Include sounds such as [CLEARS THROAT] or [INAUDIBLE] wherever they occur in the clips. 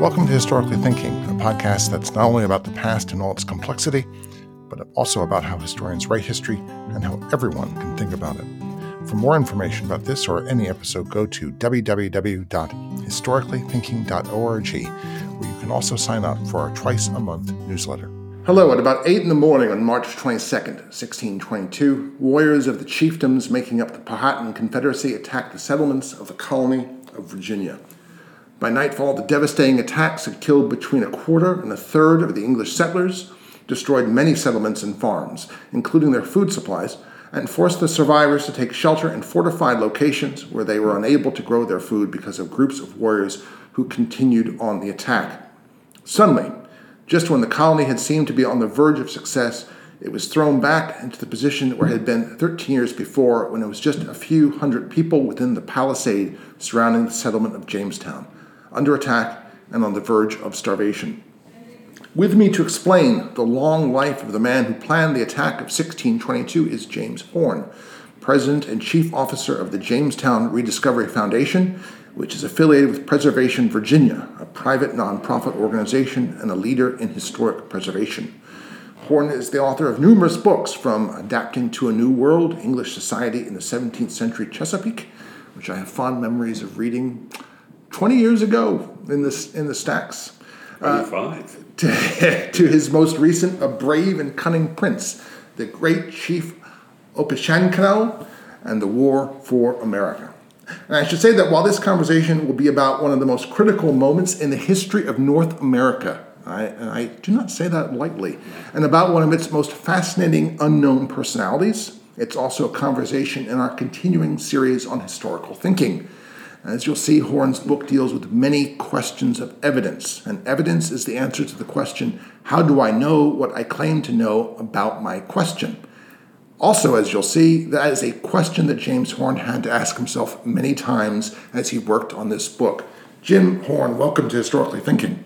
Welcome to Historically Thinking, a podcast that's not only about the past and all its complexity, but also about how historians write history and how everyone can think about it. For more information about this or any episode, go to www.historicallythinking.org, where you can also sign up for our twice a month newsletter. Hello, at about 8 in the morning on March 22nd, 1622, warriors of the chiefdoms making up the Powhatan Confederacy attacked the settlements of the colony of Virginia. By nightfall, the devastating attacks had killed between a quarter and a third of the English settlers, destroyed many settlements and farms, including their food supplies, and forced the survivors to take shelter in fortified locations where they were unable to grow their food because of groups of warriors who continued on the attack. Suddenly, just when the colony had seemed to be on the verge of success, it was thrown back into the position where it had been 13 years before when it was just a few hundred people within the palisade surrounding the settlement of Jamestown under attack, and on the verge of starvation. With me to explain the long life of the man who planned the attack of 1622 is James Horn, President and Chief Officer of the Jamestown Rediscovery Foundation, which is affiliated with Preservation Virginia, a private nonprofit organization and a leader in historic preservation. Horn is the author of numerous books from Adapting to a New World, English Society in the 17th Century Chesapeake, which I have fond memories of reading 20 years ago in the, in the stacks. Uh, To, [LAUGHS] to, his most recent, A Brave and Cunning Prince, The Great Chief Opechancanough and the War for America. And I should say that while this conversation will be about one of the most critical moments in the history of North America, I, and I do not say that lightly, and about one of its most fascinating unknown personalities, it's also a conversation in our continuing series on historical thinking. As you'll see, Horn's book deals with many questions of evidence, and evidence is the answer to the question how do I know what I claim to know about my question? Also, as you'll see, that is a question that James Horn had to ask himself many times as he worked on this book. Jim Horn, welcome to Historically Thinking.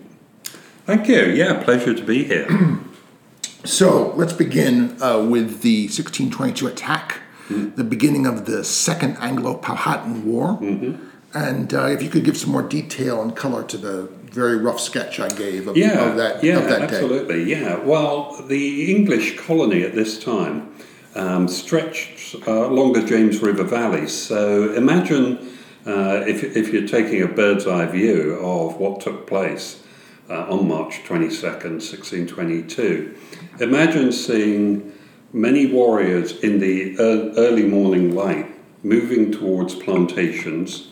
Thank you. Yeah, pleasure to be here. [CLEARS THROAT] so let's begin uh, with the 1622 attack, mm-hmm. the beginning of the Second Anglo Powhatan War. Mm-hmm. And uh, if you could give some more detail and color to the very rough sketch I gave of, yeah, of that, yeah, of that absolutely, day. yeah. Well, the English colony at this time um, stretched uh, along the James River Valley. So imagine uh, if, if you're taking a bird's eye view of what took place uh, on March 22nd, 1622. Imagine seeing many warriors in the early morning light moving towards plantations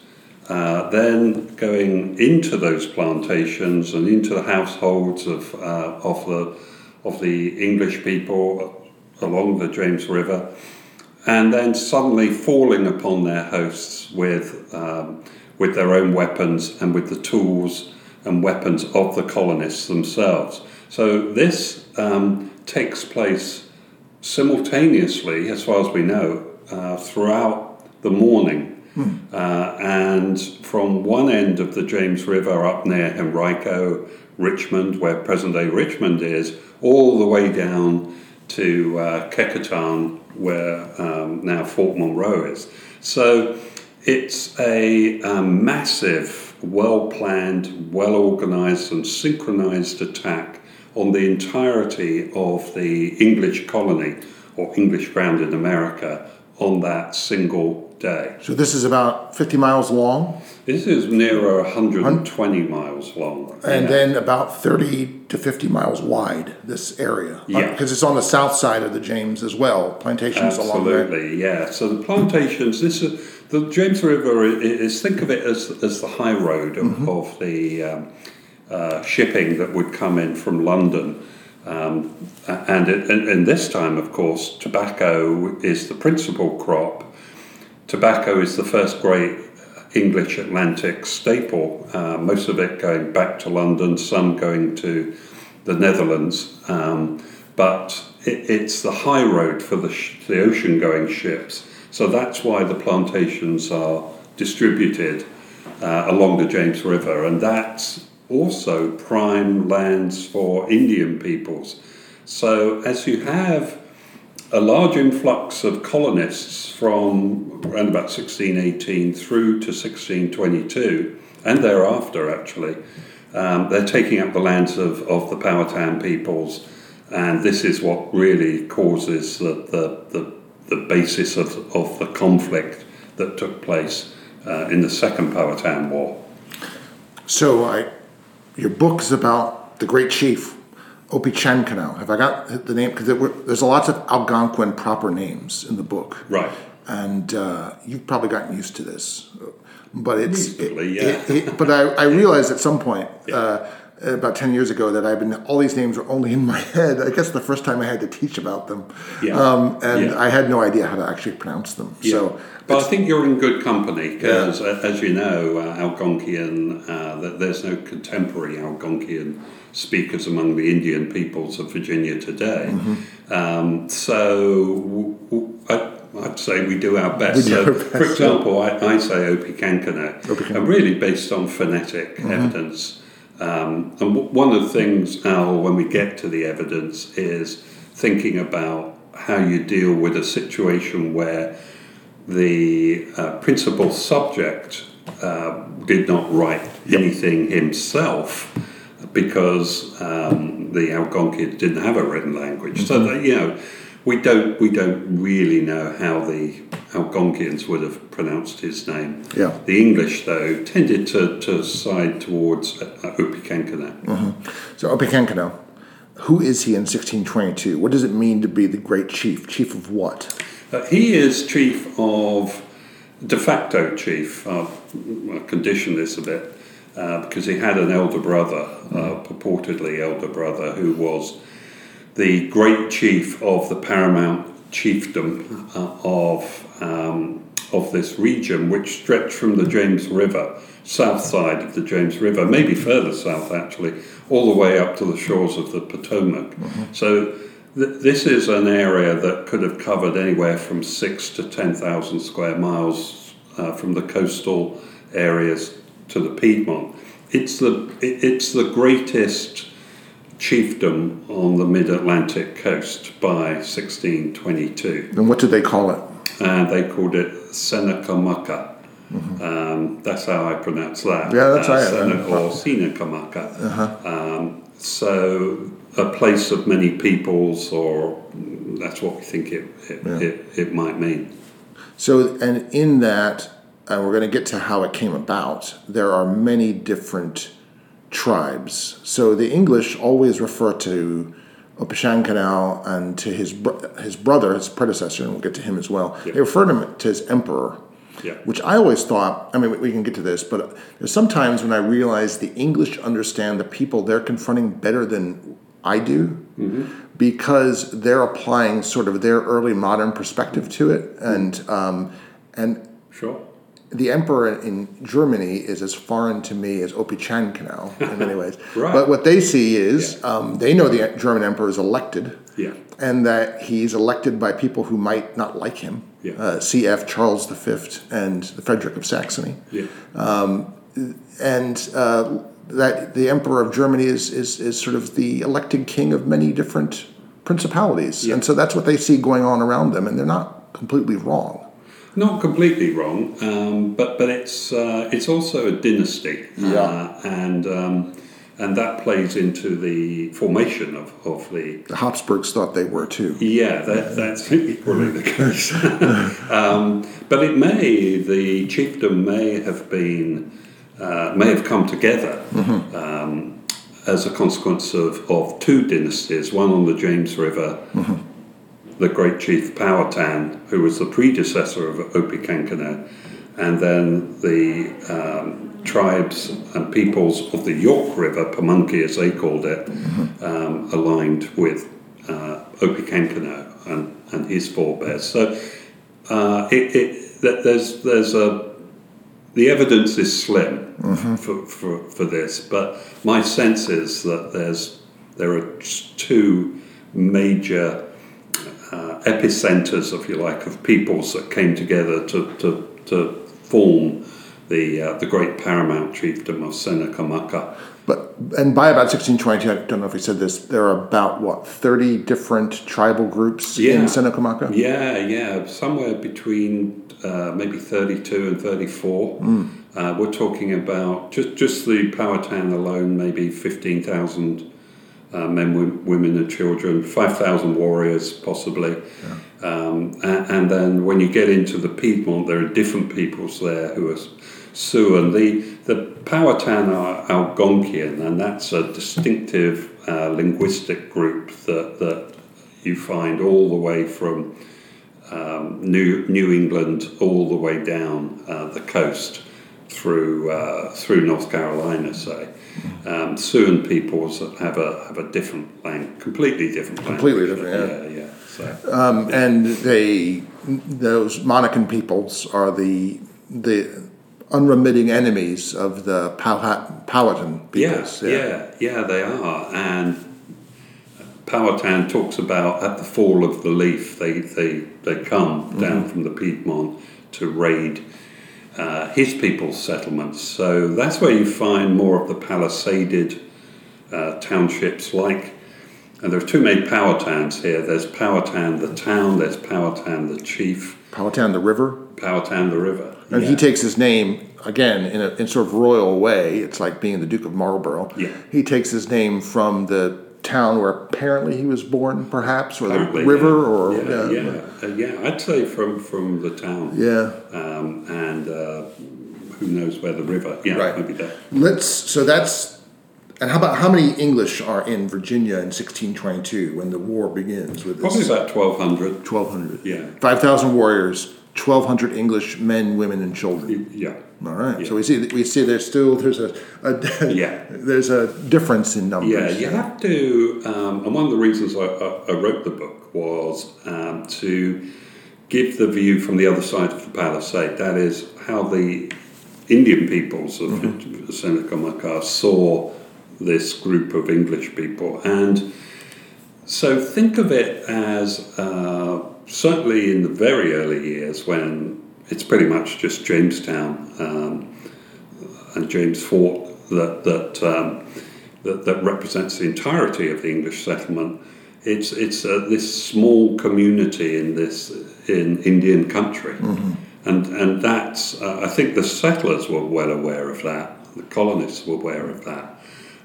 uh, then going into those plantations and into the households of, uh, of, the, of the English people along the James River, and then suddenly falling upon their hosts with, um, with their own weapons and with the tools and weapons of the colonists themselves. So this um, takes place simultaneously, as far as we know, uh, throughout the morning Uh, and from one end of the James River up near Henrico, Richmond, where present day Richmond is, all the way down to uh, where um, now Fort Monroe is. So it's a, a massive, well planned, well organized, and synchronized attack on the entirety of the English colony or English ground in America on that single day. So this is about 50 miles long? This is nearer 120 miles long. And yeah. then about 30 to 50 miles wide, this area. Yeah. Because it's on the south side of the James as well, plantations Absolutely, along there. Absolutely, yeah. So the plantations, this is, the James River is, think of it as, as the high road of, mm-hmm. of the um, uh, shipping that would come in from London. Um, and, it, and, and this time, of course, tobacco is the principal crop tobacco is the first great English Atlantic staple, uh, most of it going back to London, some going to the Netherlands. Um, but it, it's the high road for the, sh- the ocean going ships. So that's why the plantations are distributed uh, along the James River. And that's also prime lands for Indian peoples. So as you have a large influx of colonists from around about 1618 through to 1622 and thereafter actually Um, they're taking up the lands of, of the Powhatan peoples, and this is what really causes the, the, the, the basis of, of the conflict that took place uh, in the Second Powhatan War. So, I, your book is about the great chief, Opechancanough. Have I got the name? Because there's a lots of Algonquin proper names in the book. Right. And uh, you've probably gotten used to this. But it's. It, yeah. it, it, but I, I realized at some point, Yeah. uh, about 10 years ago, that I've been, all these names were only in my [LAUGHS] head. I guess the first time I had to teach about them. Yeah. Um, and Yeah. I had no idea how to actually pronounce them. So, but I think you're in good company because, as you know, uh, Algonquian, uh, there's no contemporary Algonquian speakers among the Indian peoples of Virginia today. Mm-hmm. Um, so w- w- I, I'd say we do our best. Do so, our best, for example, I, I say Opechancanough. and really based on phonetic Mm-hmm. evidence. Um, and w- one of the things, Al, when we get to the evidence, is thinking about how you deal with a situation where the uh, principal subject uh, did not write anything himself because um, the Algonquians didn't have a written language. So that, you know, we don't we don't really know how the Algonquians would have pronounced his name. Yeah. The English, though, tended to, to side towards uh, Opechancanough. so Opechancanough, who is he in 1622? What does it mean to be the great chief? Chief of what? Uh, he is chief of de facto chief. I'll, I'll condition this a bit uh, because he had an elder brother, uh, purportedly elder brother, who was the great chief of the paramount chiefdom uh, of um, of this region, which stretched from the James River, south side of the James River, maybe further south actually, all the way up to the shores of the Potomac. So th- this is an area that could have covered anywhere from six to ten thousand square miles uh, from the coastal areas to the Piedmont. It's the it- it's the greatest chiefdom on the mid-Atlantic coast by 1622 And what did they call it? and they called it Senecamaka. Um, that's how I pronounce that. Mm-hmm. Yeah, that's uh, right. Sene- or Senecamaka. Um, so a place of many peoples, or that's what we think it it, it, it might mean. So, and in that, and we're going to get to how it came about, there are many different tribes. So the English always refer to Opechancanough and to his bro- his brother, his predecessor, and we'll get to him as well. Yeah. They refer to him to his emperor, Yeah. which I always thought. I mean, we- can get to this, but there's sometimes when I realize the English understand the people they're confronting better than I do, because they're applying sort of their early modern perspective to it, and um, and Sure. The emperor in Germany is as foreign to me as Opechancanough in many [LAUGHS] ways. Right. But what they see is um, they know the German emperor is elected, Yeah. and that he's elected by people who might not like him. Yeah. Uh, C.F. Charles V and Frederick of Saxony, Yeah. and uh, that the emperor of Germany is, is is sort of the elected king of many different principalities, Yeah. and so that's what they see going on around them, and they're not completely wrong. Not completely wrong, um, but but it's uh, it's also a dynasty, Yeah. uh, and um, and that plays into the formation of, of the The Habsburgs thought they were too. yeah that, that's equally the case. [LAUGHS] um, but it may the chiefdom may have been uh, may have come together. Um, as a consequence of, of two dynasties, one on the James River, the great chief Powhatan, who was the predecessor of Opechancanough, and then the um, tribes and peoples of the York River, Pamunkey as they called it, um, aligned with uh, Opechancanough and, and his forebears. So uh, it, it, that there's, there's a, the evidence is slim for, for, for this, but my sense is that there's, there are two major epicenters, if you like, of peoples that came together to, to, to form the, uh, the great paramount chiefdom of Senecamaka. But and by about 1620, I don't know if we said this, there are about what 30 different tribal groups Yeah. in Senecamaka. Yeah, yeah, somewhere between uh, maybe 32 and 34. Uh, we're talking about just, just the Powhatan alone, maybe 15,000 uh, men, women, and children, 5,000 warriors possibly. Yeah. Um, and, and, then when you get into the Piedmont, there are different peoples there who are Sioux. And the, the Powhatan are Algonquian, and that's a distinctive uh, linguistic group that, that you find all the way from um, New, New England all the way down uh, the coast through uh, through North Carolina, say. Um, Siouan peoples have a have a different language, completely different language. Completely different, yeah, yeah. So, um, and they those Monacan peoples are the the unremitting enemies of the Powhatan peoples. Yeah, yeah, yeah, they are, and Powhatan talks about at the fall of the leaf, they, they, they come mm-hmm. down from the Piedmont to raid uh, his people's settlements. So that's where you find more of the palisaded uh, townships like, and there are two main power towns here. There's Powhatan the town, there's Powhatan the chief. Powhatan the river? Powhatan the river. And yeah. he takes his name, again, in a in sort of royal way. It's like being the Duke of Marlborough. Yeah. He takes his name from the town where apparently he was born, perhaps, or apparently, the river, yeah. or yeah, yeah, yeah. Uh, yeah. I'd say from from the town. Yeah, um, and uh, who knows where the river? Yeah, right. maybe that. Let's. So that's. And how about how many English are in Virginia in 1622 when the war begins? With this? probably about 1,200. 1,200. Yeah, 5,000 warriors, 1,200 English men, women, and children. Yeah. All right. Yeah. So we see we see there's still there's a, a [LAUGHS] yeah there's a difference in numbers. Yeah, you have to. Um, and one of the reasons I, I, wrote the book was um, to give the view from the other side of the palisade. That is how the Indian peoples of mm-hmm. Seneca saw this group of English people, and so think of it as uh, certainly in the very early years when it's pretty much just Jamestown um, and James Fort that that, um, that, that represents the entirety of the English settlement. It's it's uh, this small community in this in Indian country, mm-hmm. and and that's uh, I think the settlers were well aware of that. The colonists were aware of that.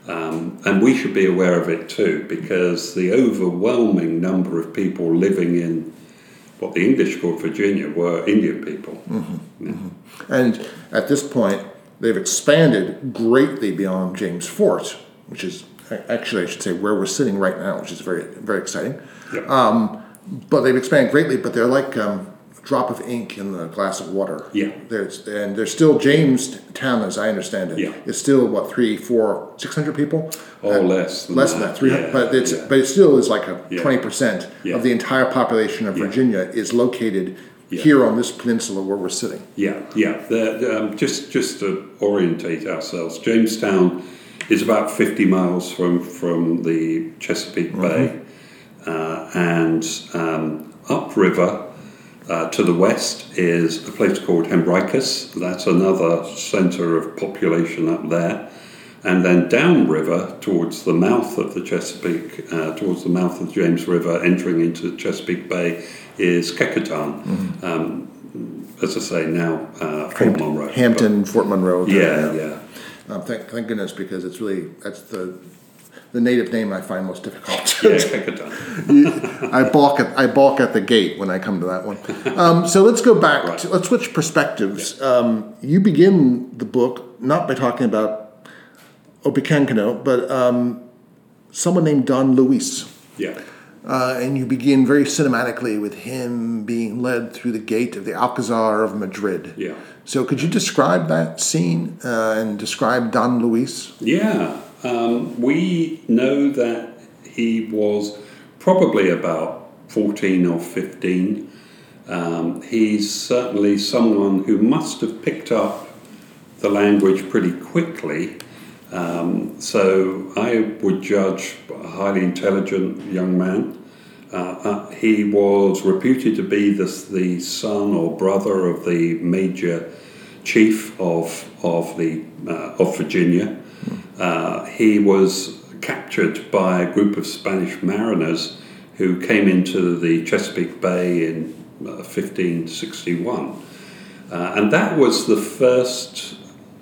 Um, and we should be aware of it too, because the overwhelming number of people living in what the English called Virginia were Indian people. Mm-hmm. Yeah. Mm-hmm. And at this point, they've expanded greatly beyond James Fort, which is actually, I should say, where we're sitting right now, which is very, very exciting. Yep. Um, but they've expanded greatly, but they're like um, drop of ink in the glass of water. Yeah. There's and there's still Jamestown, as I understand it. Yeah. It's still what three, four, six hundred people. Oh, uh, less. Than less than that. Three hundred. Yeah, but it's yeah. but it still is like a twenty yeah. percent of the entire population of Virginia is located here on this peninsula where we're sitting. Yeah, yeah. The, um, just just to orientate ourselves, Jamestown is about fifty miles from from the Chesapeake mm-hmm. Bay, uh, and um, upriver uh, to the west is a place called Henricus. That's another centre of population up there. And then downriver towards the mouth of the Chesapeake, uh, towards the mouth of the James River, entering into Chesapeake Bay, is Kecoughtan. Mm-hmm. Um, as I say, now uh, Fort Monroe. Hampton, Fort Monroe. Yeah, yeah. Um, thank, thank goodness because it's really that's the the native name I find most difficult. [LAUGHS] [LAUGHS] yeah, I balk at I balk at the gate when I come to that one. Um, so let's go back. Right. To, let's switch perspectives. Yeah. Um, you begin the book not by talking about Opechancanough, but um, someone named Don Luis. Yeah. Uh, and you begin very cinematically with him being led through the gate of the Alcazar of Madrid. Yeah. So could you describe that scene uh, and describe Don Luis? Yeah. Um, we know that he was probably about 14 or 15. Um, he's certainly someone who must have picked up the language pretty quickly. Um, so I would judge a highly intelligent young man. Uh, uh, he was reputed to be the, the son or brother of the major chief of, of, the, uh, of Virginia. Uh, he was captured by a group of Spanish mariners who came into the Chesapeake Bay in uh, 1561. Uh, and that was the first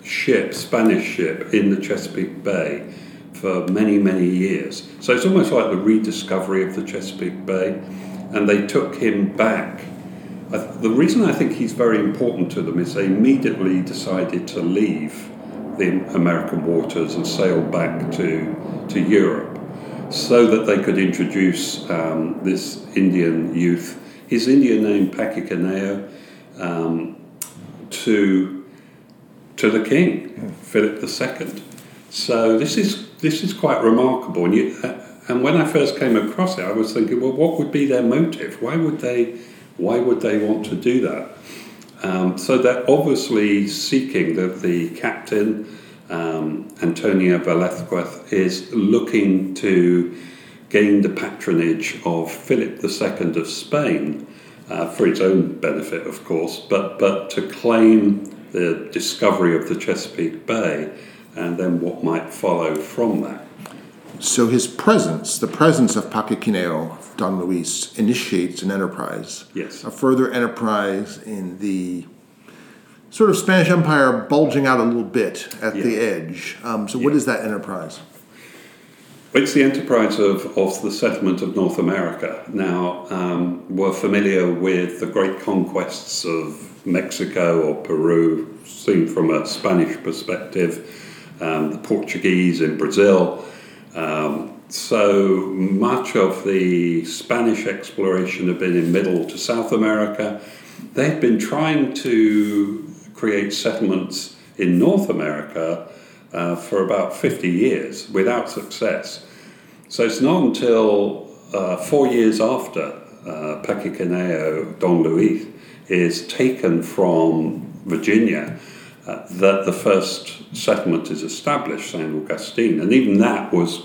ship, Spanish ship, in the Chesapeake Bay for many, many years. So it's almost like the rediscovery of the Chesapeake Bay, and they took him back. The reason I think he's very important to them is they immediately decided to leave the American waters and sail back to, to Europe so that they could introduce um, this Indian youth, his Indian name Paquiquineo, um, to, to the king, Philip II. So this is this is quite remarkable. And, you, uh, and when I first came across it, I was thinking, well, what would be their motive? Why would they, why would they want to do that? Um, so they're obviously seeking that the captain, um, Antonio Velazquez, is looking to gain the patronage of Philip II of Spain uh, for its own benefit, of course, but, but to claim the discovery of the Chesapeake Bay and then what might follow from that. So his presence, the presence of Paquiquineo, Don Luis, initiates an enterprise. Yes. A further enterprise in the sort of Spanish Empire bulging out a little bit at yeah. the edge. Um, so, yeah. what is that enterprise? It's the enterprise of, of the settlement of North America. Now, um, we're familiar with the great conquests of Mexico or Peru, seen from a Spanish perspective um, the Portuguese in Brazil. Um, so much of the Spanish exploration had been in Middle to South America. They had been trying to create settlements in North America uh, for about 50 years without success. So it's not until uh, four years after uh, Don Luis, is taken from Virginia uh, that the first settlement is established, St. Augustine, and even that was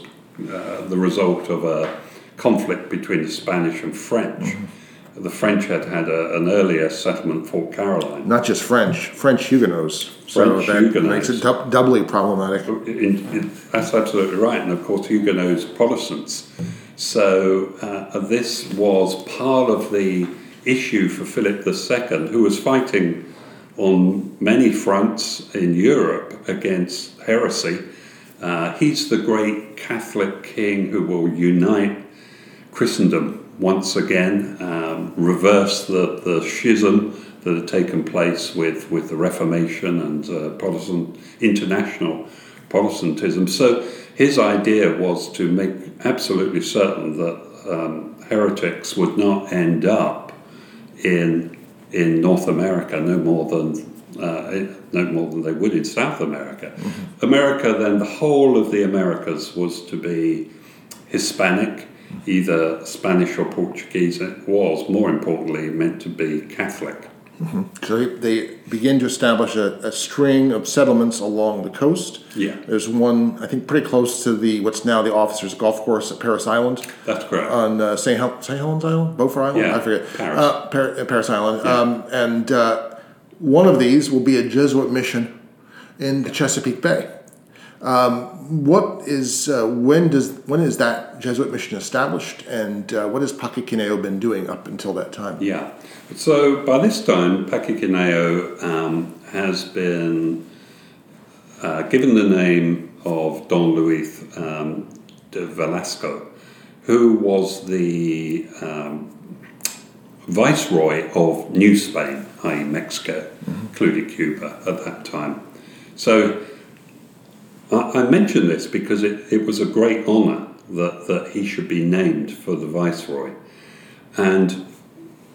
uh, the result of a conflict between the Spanish and French. Mm-hmm. The French had had a, an earlier settlement, Fort Caroline. Not just French, French Huguenots. French so that Huguenots. makes it du- doubly problematic. In, in, that's absolutely right, and of course, Huguenots, Protestants. So uh, this was part of the issue for Philip II, who was fighting on many fronts in Europe against heresy. Uh, he's the great Catholic king who will unite Christendom once again, um, reverse the, the schism that had taken place with, with the Reformation and uh, Protestant international Protestantism. So his idea was to make absolutely certain that um, heretics would not end up in in North America no more than uh, no more than they would in South America. Mm-hmm. America, then the whole of the Americas was to be Hispanic, either Spanish or Portuguese. It was, more importantly, meant to be Catholic. Mm-hmm. So they begin to establish a, a, string of settlements along the coast. Yeah. There's one, I think, pretty close to the what's now the officers' golf course at Parris Island. That's correct. On uh, St. Hel- St. Helens Island, Beaufort Island. Yeah. I forget. Parris. Uh, Par- uh, Parris Island. Yeah. Um, and uh, one of these will be a Jesuit mission in the Chesapeake Bay. Um, what is uh, when does when is that Jesuit mission established, and uh, what has Paquiquineo been doing up until that time? Yeah, so by this time, Paquiquineo um, has been uh, given the name of Don Luis um, de Velasco, who was the um, viceroy of New Spain, i.e., Mexico, mm-hmm. including Cuba at that time. So I, mention this because it, it was a great honour that, that he should be named for the viceroy. And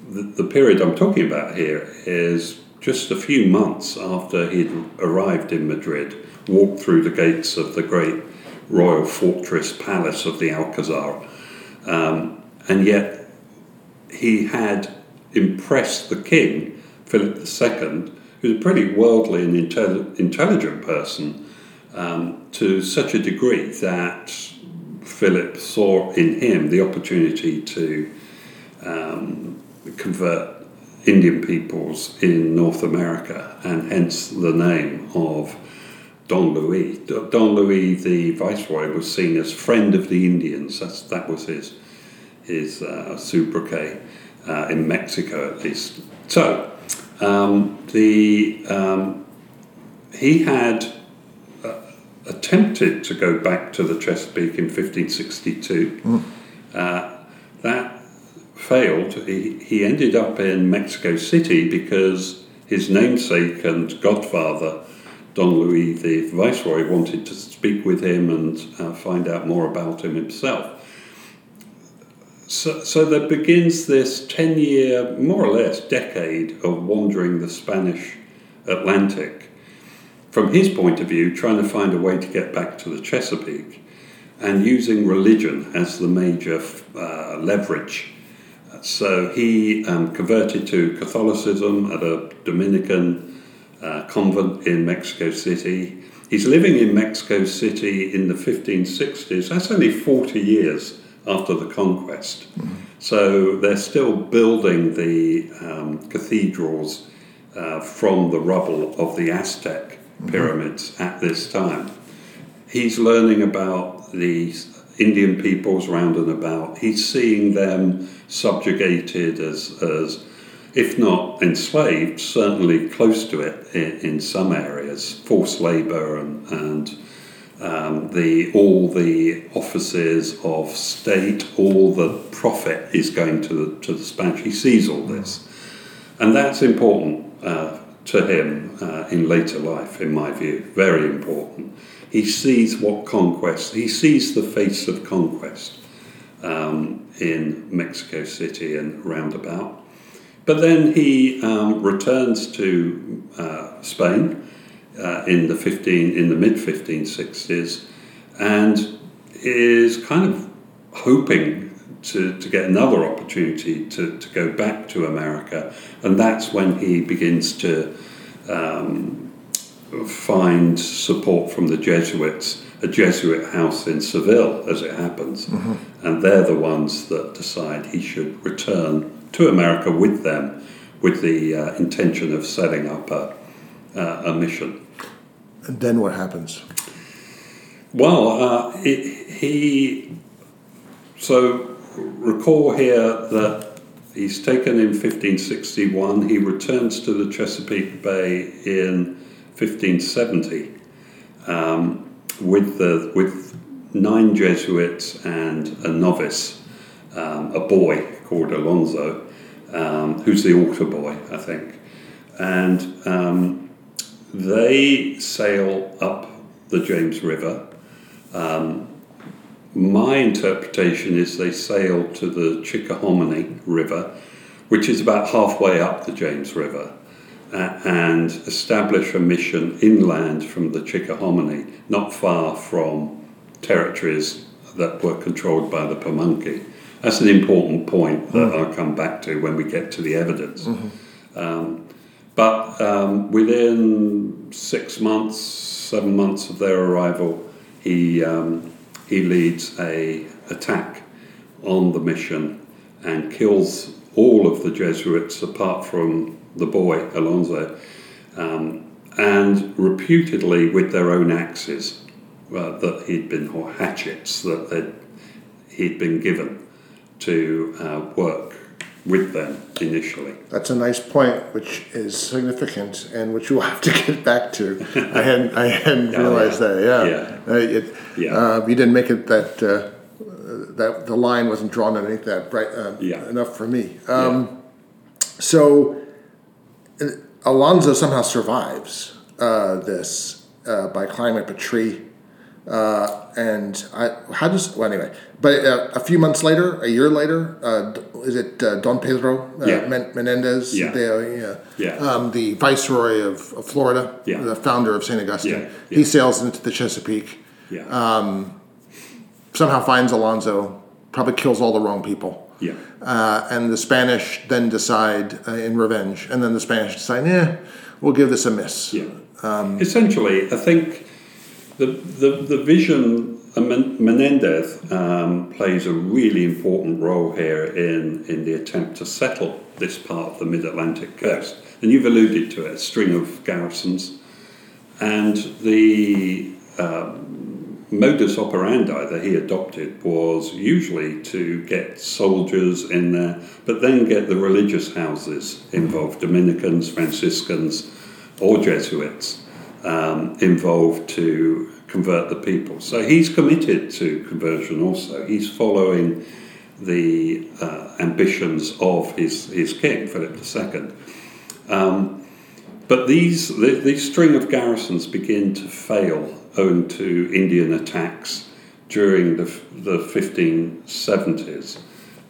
the, the period I'm talking about here is just a few months after he'd arrived in Madrid, walked through the gates of the great royal fortress palace of the Alcazar, um, and yet he had impressed the king, Philip II, who's a pretty worldly and intelli- intelligent person, um, to such a degree that Philip saw in him the opportunity to um, convert Indian peoples in North America, and hence the name of Don Luis. Don Luis, the viceroy, was seen as friend of the Indians. That's, that was his his uh, sobriquet uh, in Mexico, at least. So um, the um, he had attempted to go back to the Chesapeake in 1562. Mm. Uh, that failed. He, he ended up in Mexico City because his namesake and godfather, Don Luis the Viceroy, wanted to speak with him and uh, find out more about him himself. So, so there begins this 10 year, more or less, decade of wandering the Spanish Atlantic. From his point of view, trying to find a way to get back to the Chesapeake and using religion as the major uh, leverage so he um, converted to Catholicism at a Dominican uh, convent in Mexico City. He's living in Mexico City in the 1560s. That's only 40 years after the conquest. Mm-hmm. So they're still building the um, cathedrals uh, from the rubble of the Aztec. Pyramids at this time. He's learning about the Indian peoples round and about. He's seeing them subjugated as, as if not enslaved, certainly close to it in, in some areas, forced labour and, and um, the, all the offices of state, all the profit is going to the, to the Spanish. He sees all this. And that's important uh, to him uh, in later life, in my view, very important. He sees what conquest, he sees the face of conquest um, in Mexico City and roundabout. But then he um, returns to uh, Spain uh, in the 15 in the mid 1560s and is kind of hoping to, to get another opportunity to, to go back to America, and that's when he begins to um, find support from the Jesuits a Jesuit house in Seville, as it happens, mm-hmm. and they're the ones that decide he should return to America with them, with the uh, intention of setting up a, uh, a mission. And then what happens? Well, uh, it, he. So recall here that he's taken in 1561. He returns to the Chesapeake Bay in 1570. Um, with the with nine Jesuits and a novice, um, a boy called Alonso, um, who's the altar boy, I think, and um, they sail up the James River. Um, my interpretation is they sailed to the Chickahominy River, which is about halfway up the James River uh, and establish a mission inland from the Chickahominy, not far from territories that were controlled by the Pamunkey. That's an important point that mm. I'll come back to when we get to the evidence. Mm-hmm. Um, but um, within six months, seven months of their arrival, he, um, he leads a attack on the mission and kills all of the Jesuits apart from the boy, Alonso, um, and reputedly with their own axes uh, that he'd been, or hatchets that he'd been given to uh, work with them initially. That's a nice point, which is significant and which we'll have to [LAUGHS] get back to. I hadn't, I hadn't [LAUGHS] oh, realized yeah. that. Yeah, yeah. Uh, it, yeah. Uh, you didn't make it that uh, that the line wasn't drawn underneath that bright uh, yeah. enough for me. Um, yeah. So Alonso somehow survives uh, this uh, by climbing up a tree. Uh, and I, how does well anyway? But uh, a few months later, a year later, uh, is it uh, Don Pedro yeah. Men- Menendez? Yeah. The, yeah. Um, the viceroy of, of, Florida, yeah. the founder of Saint Augustine. Yeah. Yeah. He sails into the Chesapeake. Yeah. Um, somehow finds Alonso, probably kills all the wrong people. Yeah. Uh, and the Spanish then decide uh, in revenge, and then the Spanish decide, yeah, we'll give this a miss. Yeah. Um, Essentially, I think the the, the vision. Menendez um, plays a really important role here in, in the attempt to settle this part of the mid Atlantic coast. And you've alluded to it a string of garrisons. And the um, modus operandi that he adopted was usually to get soldiers in there, but then get the religious houses involved Dominicans, Franciscans, or Jesuits. Um, involved to convert the people. So he's committed to conversion also. He's following the uh, ambitions of his, his king, Philip II. Um, but these, the, these string of garrisons begin to fail owing to Indian attacks during the, the 1570s.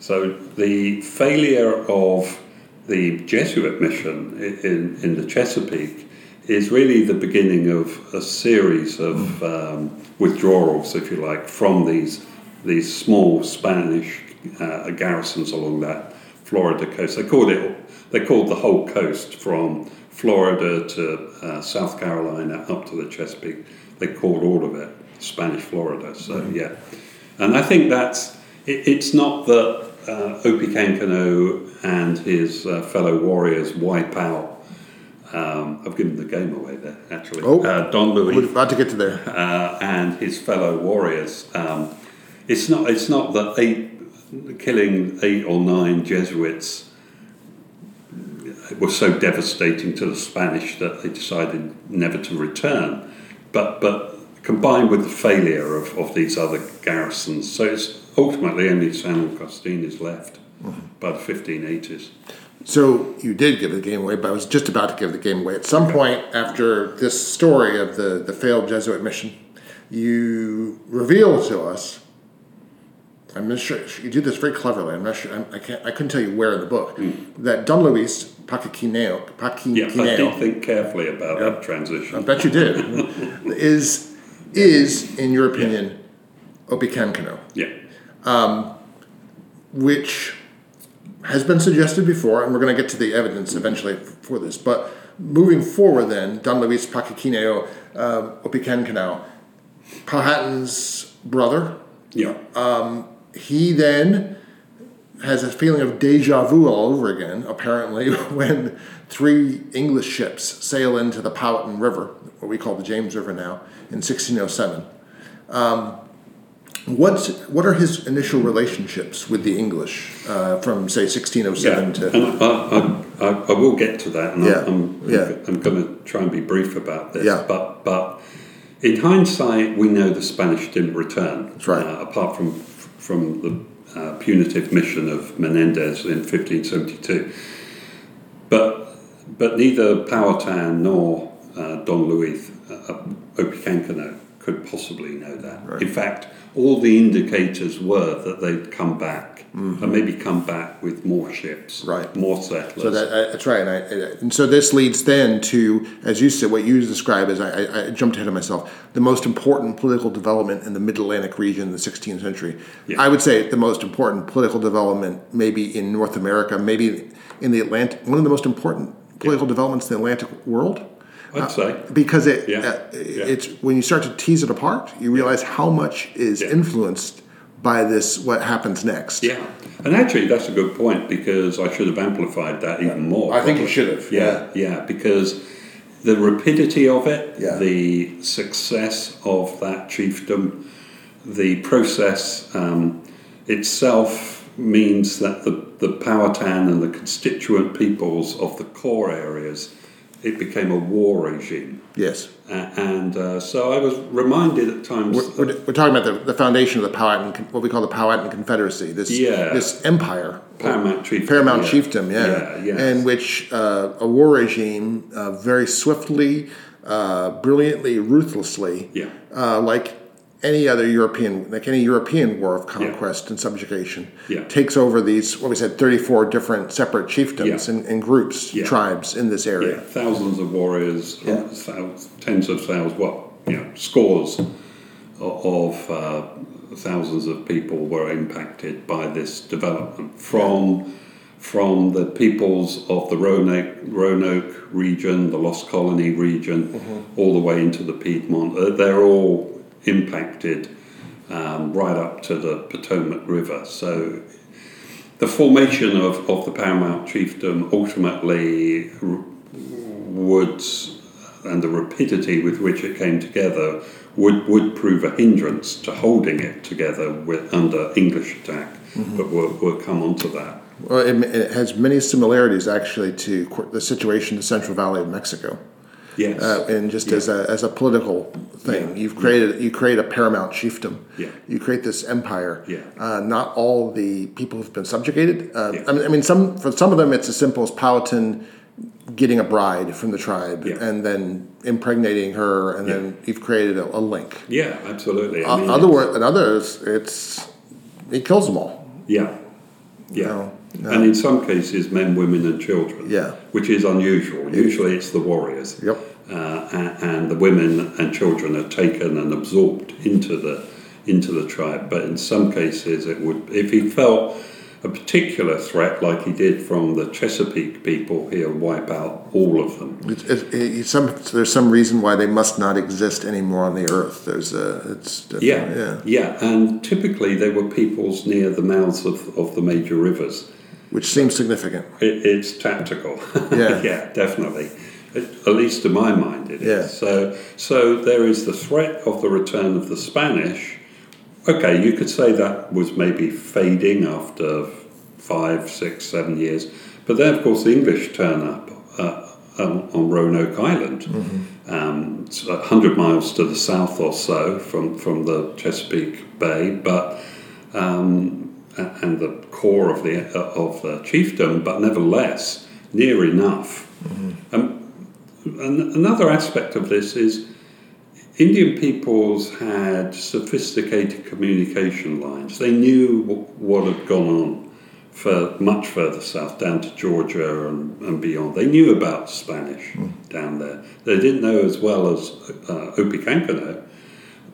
So the failure of the Jesuit mission in, in the Chesapeake is really the beginning of a series of um, withdrawals, if you like, from these these small Spanish uh, garrisons along that Florida coast. They called it they called the whole coast from Florida to uh, South Carolina up to the Chesapeake. They called all of it Spanish Florida. So mm-hmm. yeah, and I think that's it, it's not that uh, Opechancanough and his uh, fellow warriors wipe out. Um, I've given the game away there, actually. Oh, uh, Don Luis. We're about to get to there. Uh, and his fellow warriors. Um, it's not. It's not that eight killing eight or nine Jesuits was so devastating to the Spanish that they decided never to return. But but combined with the failure of, of these other garrisons, so it's ultimately only San Agustin is left mm-hmm. by the 1580s. So you did give the game away, but I was just about to give the game away. At some point after this story of the, the failed Jesuit mission, you reveal to us. I'm not sure you did this very cleverly. I'm not sure. I'm, I can't. I couldn't tell you where in the book mm. that Don Luis Paquiquineo. Paquiquineo. Yeah, I did think carefully about that transition. I bet you did. [LAUGHS] is is in your opinion yeah. Opechancanough? Yeah um, which has been suggested before, and we're going to get to the evidence eventually for this. But moving forward, then, Don Luis Paquiquineo uh, Opechancanough, Powhatan's brother. Yeah. Um, he then has a feeling of deja vu all over again, apparently, [LAUGHS] when three English ships sail into the Powhatan River, what we call the James River now, in 1607. Um, What's what are his initial relationships with the English uh, from say 1607 yeah. to? And I, I, I, will get to that, and yeah. I'm, I'm, yeah. I'm going to try and be brief about this. Yeah. But but in hindsight, we know the Spanish didn't return. That's right. Uh, apart from from the uh, punitive mission of Menendez in 1572, but but neither Powhatan nor uh, Don Luis uh, Opechancanough could possibly know that. Right. In fact all the indicators were that they'd come back mm-hmm. and maybe come back with more ships, right? More settlers. So that, uh, that's right, and, I, and, so this leads then to, as you said, what you describe as I, I, jumped ahead of myself, the most important political development in the Mid Atlantic region in the 16th century. Yeah. I would say the most important political development, maybe in North America, maybe in the Atlantic, one of the most important political yeah. developments in the Atlantic world. I'd say because it yeah. Uh, it's when you start to tease it apart, you realize how much is influenced by this what happens next. Yeah, and actually that's a good point because I should have amplified that even more. I think you should have. Yeah, yeah, because the rapidity of it, yeah. the success of that chiefdom, the process um, itself means that the, the Powhatan and the constituent peoples of the core areas it became a war regime. Yes. Uh, and uh, so I was reminded at times. We're, we're, we're talking about the, the, foundation of the Powhatan, what we call the Powhatan Confederacy, this, yeah. this empire. Paramount chiefdom. Paramount yeah. chiefdom, yeah. yeah yes. In which uh, a war regime uh, very swiftly, uh, brilliantly, ruthlessly, yeah. Uh, like any other European, like any European war of conquest yeah. and subjugation, yeah. takes over these, what we said, 34 different separate chiefdoms yeah. and, and, groups, tribes in this area. Thousands of warriors, thousands, tens of thousands, what, you know, scores of uh, thousands of people were impacted by this development from from the peoples of the Roanoke, Roanoke region, the Lost Colony region, mm-hmm. all the way into the Piedmont. Uh, they're all impacted um, right up to the Potomac River. So the formation of, of the Paramount Chiefdom ultimately would, and the rapidity with which it came together, would, would prove a hindrance to holding it together with, under English attack. Mm-hmm. But we'll, we'll come on to that. Well, it, it, has many similarities actually to the situation in the Central Valley of Mexico Yes. Uh, and just as a as a political thing, Yeah. you've created you create a paramount chiefdom. Yeah. You create this empire. Yeah. Uh, not all the people have been subjugated. Uh, Yeah. I, mean, I mean, some for some of them, it's as simple as Powhatan getting a bride from the tribe Yeah. and then impregnating her, and then you've created a, a link. Yeah, absolutely. I mean, other and others, it's he kills them all. Yeah, yeah. No, no. And in some cases, men, women, and children. Yeah. Which is unusual. Usually it's the warriors. Yep. Uh, and, and the women and children are taken and absorbed into the into the tribe. But in some cases, it would if he felt a particular threat, like he did from the Chesapeake people, he'll wipe out all of them. It's, it, it, some, there's some reason why they must not exist anymore on the earth. There's a, it's Yeah, yeah, yeah, and typically they were peoples near the mouths of, of the major rivers. Which seems significant. It, it's tactical. [LAUGHS] Yeah. yeah, definitely. It, at least to my mind, it is. Yeah. So, so there is the threat of the return of the Spanish. Okay, you could say that was maybe fading after five, six, seven years, but then of course the English turn up uh, um, on Roanoke Island, um, it's a hundred miles to the south or so from from the Chesapeake Bay, but um, and the core of the uh, of the chiefdom, but nevertheless near enough. Um, an, another aspect of this is Indian peoples had sophisticated communication lines. They knew w- what had gone on for much further south, down to Georgia and, and beyond. They knew about Spanish down there. They didn't know as well as uh, Opechancanough,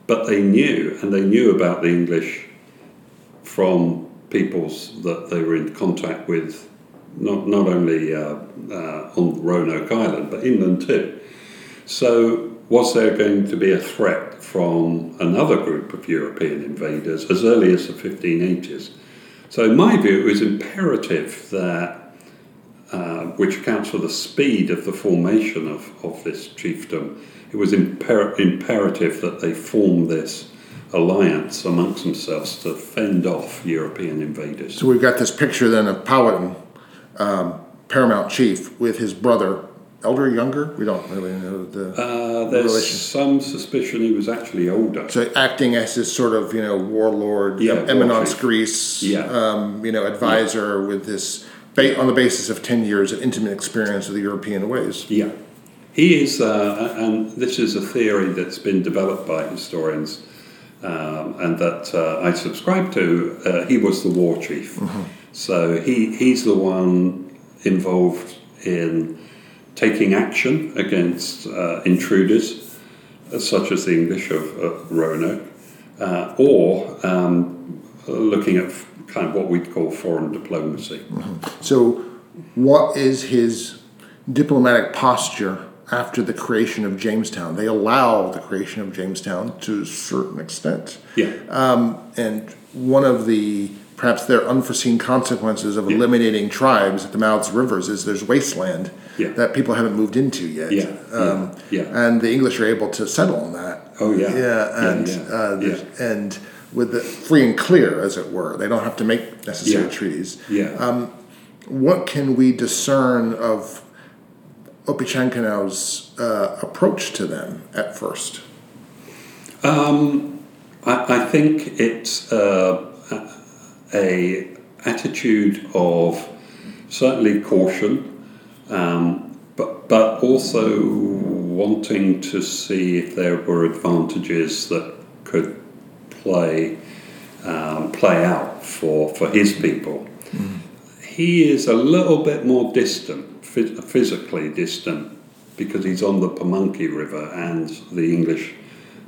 but they knew, and they knew about the English from peoples that they were in contact with, not, not only uh, uh, on Roanoke Island, but inland too. So, was there going to be a threat from another group of European invaders as early as the 1580s? So, in my view, it was imperative that, uh, which accounts for the speed of the formation of, of this chiefdom, it was imper- imperative that they form this alliance amongst themselves to fend off European invaders. So we've got this picture then of Powhatan, um, paramount chief, with his brother, elder younger. We don't really know the. Uh, there's relation. some suspicion he was actually older. so acting as this sort of you know warlord, Yeah, eminence chief. Yeah. um, you know advisor with this on the basis of ten years of intimate experience of the European ways. Yeah. He is, uh, and this is a theory that's been developed by historians um, and that uh, I subscribe to. Uh, he was the war chief. So he, he's the one involved in taking action against uh, intruders, uh, such as the English of, of Roanoke, uh, or um, looking at kind of what we'd call foreign diplomacy. So, what is his diplomatic posture after the creation of Jamestown? They allow the creation of Jamestown to a certain extent. Yeah. And one of the perhaps their unforeseen consequences of eliminating tribes at the mouths of rivers is there's wasteland Yeah. that people haven't moved into yet. Yeah, Um, yeah, yeah. And the English are able to settle on that. Oh, yeah. Yeah, Yeah, and yeah, Uh, yeah. and with the free and clear, as it were, they don't have to make necessary Yeah. treaties. Yeah. What can we discern of Opechancanough's uh, approach to them at first? I, I think it's uh, a attitude of certainly caution, um, but but also wanting to see if there were advantages that could play um, play out for for his people. He is a little bit more distant, phys- physically distant, because he's on the Pamunkey River and the English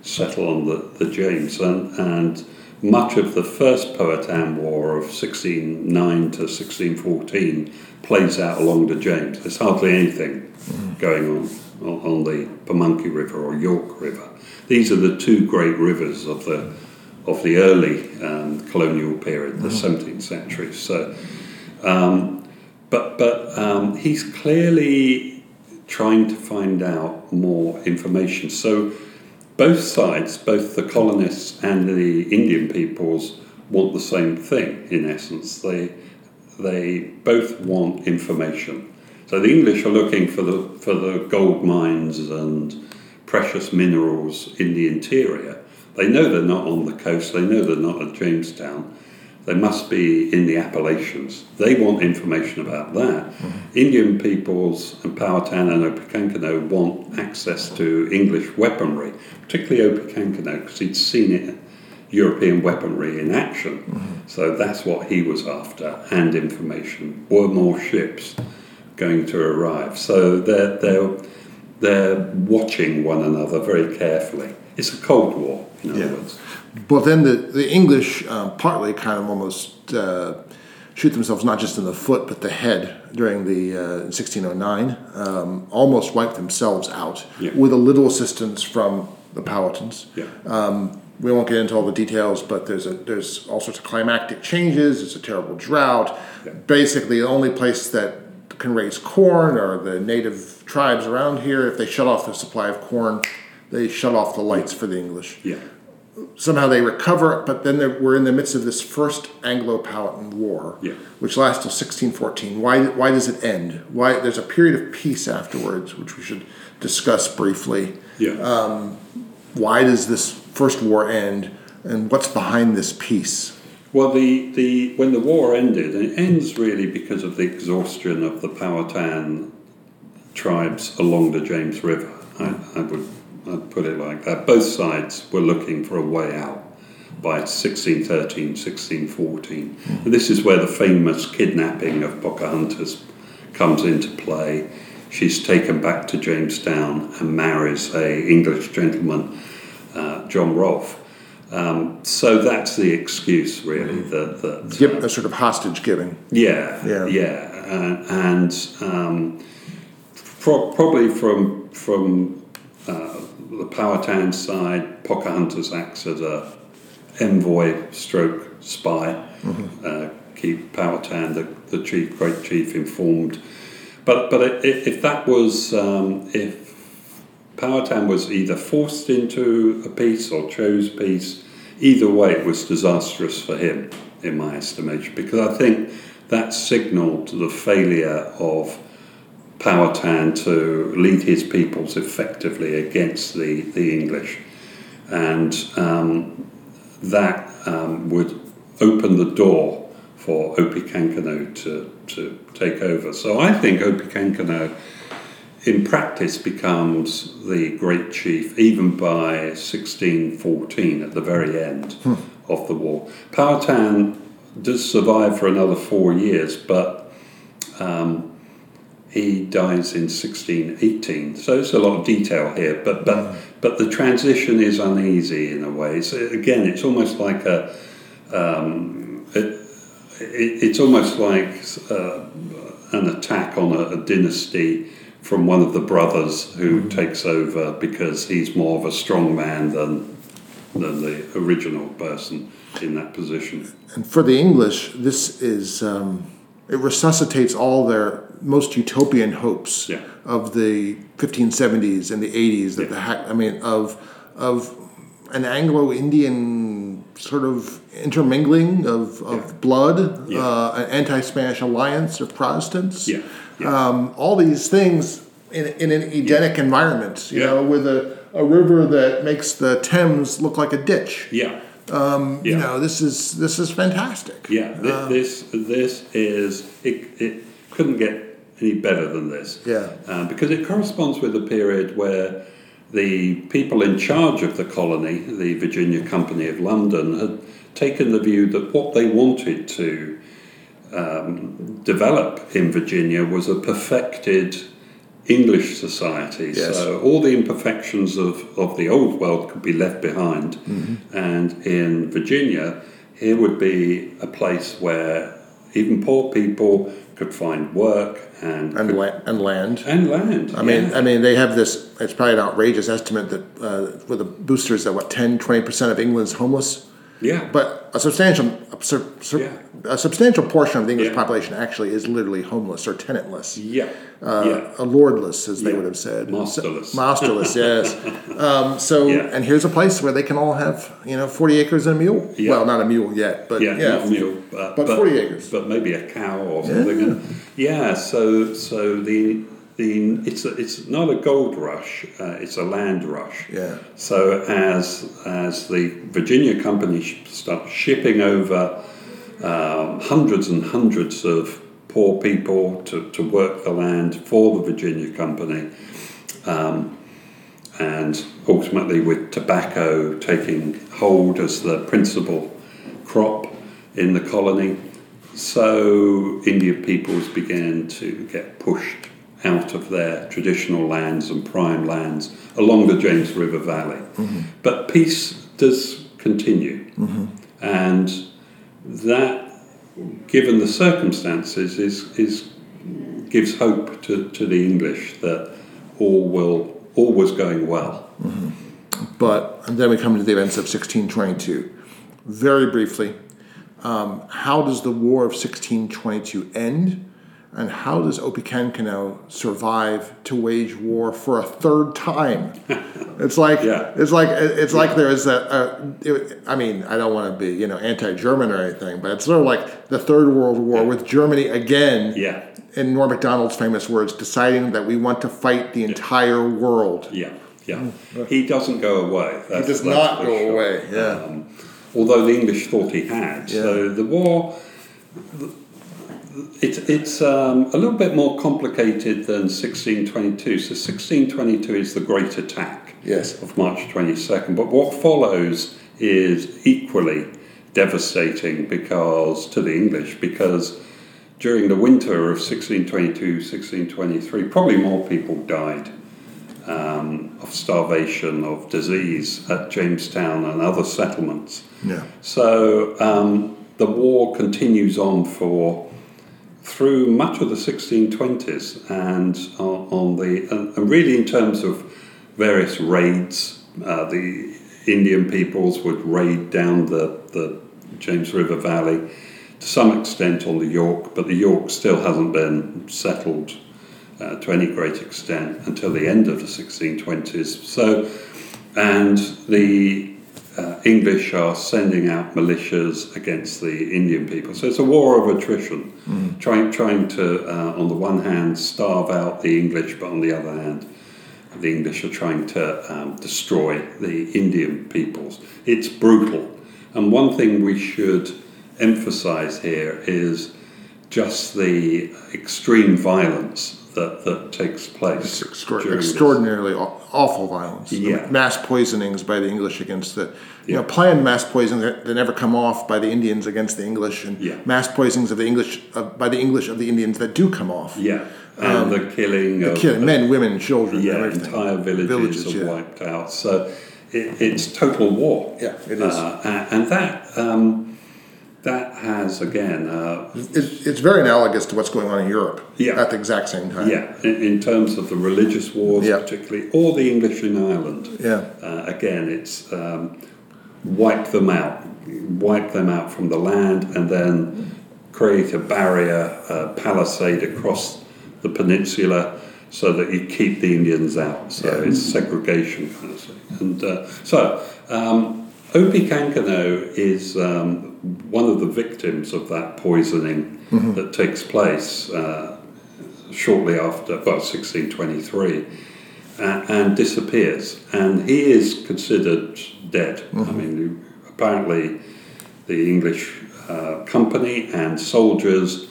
settle on the, the James. And, and much of the first Powhatan War of 1609 to 1614 plays out along the James. There's hardly anything going on on on the Pamunkey River or York River. These are the two great rivers of the of the early um, colonial period, the 17th century. So, um, but but um, he's clearly trying to find out more information. So, both sides, both the colonists and the Indian peoples, want the same thing. In essence, they they both want information. So the English are looking for the for the gold mines and precious minerals in the interior. They know they're not on the coast. They know they're not at Jamestown. They must be in the Appalachians. They want information about that. Mm-hmm. Indian peoples and Powhatan and Opechancanough want access to English weaponry, particularly Opechancanough, because he'd seen it, European weaponry in action. Mm-hmm. So that's what he was after, and information. Were more ships going to arrive? So they're, they're, they're watching one another very carefully. It's a Cold War, in other yeah. words. But then the, the English uh, partly kind of almost uh, shoot themselves not just in the foot but the head during the uh, 1609, um, almost wipe themselves out yeah. with a little assistance from the Powhatans. Yeah. Um, we won't get into all the details, but there's a, there's all sorts of climactic changes. It's a terrible drought. Yeah. Basically, the only place that can raise corn are the native tribes around here. If they shut off the supply of corn, they shut off the lights for the English. Yeah somehow they recover, but then we're in the midst of this first Anglo-Powhatan War, yeah. which lasts till 1614. Why, why does it end? Why there's a period of peace afterwards, which we should discuss briefly. Yeah. Um, why does this first war end, and what's behind this peace? Well, the, the when the war ended, and it ends really because of the exhaustion of the Powhatan tribes along the James River. I, I would I'd put it like that. Both sides were looking for a way out by 1613, 1614. Mm. And this is where the famous kidnapping of Pocahontas comes into play. She's taken back to Jamestown and marries a English gentleman, uh, John Rolfe. Um, so that's the excuse, really. Mm. That, that Give, uh, a sort of hostage giving. Yeah, yeah, yeah. Uh, and um, pro- probably from from the Powhatan side, Pocahontas acts as a envoy stroke spy, mm-hmm. uh, keep Powhatan, the, the chief, great chief, informed. But but if that was um, if Powhatan was either forced into a peace or chose peace, either way it was disastrous for him, in my estimation, because I think that signalled the failure of Powhatan to lead his peoples effectively against the, the English. And um, that um, would open the door for Opechancanough to, to take over. So I think Opechancanough in practice becomes the great chief even by 1614 at the very end hmm. of the war. Powhatan does survive for another four years, but um, he dies in 1618. So it's a lot of detail here, but but mm. but the transition is uneasy in a way. So again, it's almost like a um, it, it, it's almost like uh, an attack on a, a, dynasty from one of the brothers who mm. takes over because he's more of a strong man than than the original person in that position. And for the English, this is. Um it resuscitates all their most utopian hopes yeah. of the 1570s and the 80s. That yeah. the I mean of of an Anglo-Indian sort of intermingling of, of yeah. blood, uh, an anti-Spanish alliance of Protestants. Yeah. Um, all these things in, in an Edenic environment, you know, with a, a river that makes the Thames look like a ditch. Yeah. Um, yeah. You know, this is this is fantastic. Yeah, this uh, this, this is it, it couldn't get any better than this. Yeah, uh, because it corresponds with a period where the people in charge of the colony, the Virginia Company of London, had taken the view that what they wanted to um, develop in Virginia was a perfected English society. Yes. So all the imperfections of, of the old world could be left behind. Mm-hmm. And in Virginia, here would be a place where even poor people could find work and and, could, la- and land and land. I mean, I mean, they have this. It's probably an outrageous estimate that uh, with the boosters that what 10, 20 percent of England's homeless. Yeah. But a substantial, a, Yeah. a substantial portion of the English Yeah. population actually is literally homeless or tenantless. Yeah. Uh, yeah. a lordless, as they would have said. Masterless. Masterless, yes. [LAUGHS] Um, so, and here's a place where they can all have, you know, 40 acres and a mule. Well, not a mule yet, but Yeah, yeah. not a mule, uh, but 40 acres. But maybe a cow or something. Yeah. yeah so so the the it's a, it's not a gold rush. Uh, it's a land rush. Yeah. So as as the Virginia company sh- starts shipping over um, hundreds and hundreds of poor people to, to work the land for the Virginia company. Um, and ultimately, with tobacco taking hold as the principal crop in the colony, so Indian peoples began to get pushed out of their traditional lands and prime lands along the James River Valley. Mm-hmm. But peace does continue, mm-hmm. and that, given the circumstances, is is gives hope to, to the English that all will all was going well. Mm-hmm. But and then we come to the events of 1622. Very briefly, um, how does the War of 1622 end? And how does Opechancanough survive to wage war for a third time? [LAUGHS] It's like Yeah. it's like it's like there is a, a it, I mean I don't want to be you know anti-German or anything, but it's sort of like the Third World War with Germany again. Yeah, In Norm Macdonald's famous words, deciding that we want to fight the entire world. yeah, yeah. He doesn't go away. That's, does that's not go sure. away, yeah. Um, although the English thought he had. So the war. It's it's um, a little bit more complicated than 1622. So 1622 is the Great Attack. Yes. of March 22nd. But what follows is equally devastating because to the English because during the winter of 1622 1623 probably more people died um, of starvation of disease at Jamestown and other settlements Yeah. so um, the war continues on for through much of the 1620s and on, the and really in terms of various raids, uh, the Indian peoples would raid down the, the James River Valley to some extent on the York, but the York still hasn't been settled uh, to any great extent until the end of the 1620s. So, and the uh, English are sending out militias against the Indian people. So it's a war of attrition, trying trying to, uh, on the one hand, starve out the English, but on the other hand, the English are trying to um, destroy the Indian peoples. It's brutal. And one thing we should emphasize here is just the extreme violence that, that takes place. It's extra- during this. extraordinarily awful violence. Yeah. Mass poisonings by the English against the, you know, planned mass poisonings that, that never come off by the Indians against the English, and Yeah. mass poisonings of the English uh, by the English of the Indians that do come off. Yeah, and the killing of Killing men, women, children, yeah, everything. entire villages, Villages, are yeah. wiped out. So it, it's total war. Yeah, it is. Uh, a- and that um, that has again, uh, It's, it's very analogous to what's going on in Europe Yeah. at the exact same time. yeah, in, in terms of the religious wars, Yeah. particularly, or the English in Ireland. Yeah. Uh, again, it's um, wipe them out, wipe them out from the land, and then create a barrier, a palisade across the peninsula so that you keep the Indians out. So Yeah. it's segregation kind of thing. And uh, so um, Opechancanough is um, one of the victims of that poisoning that takes place uh, shortly after, well, 1623 uh, and disappears. And he is considered dead. I mean, apparently, the English uh, company and soldiers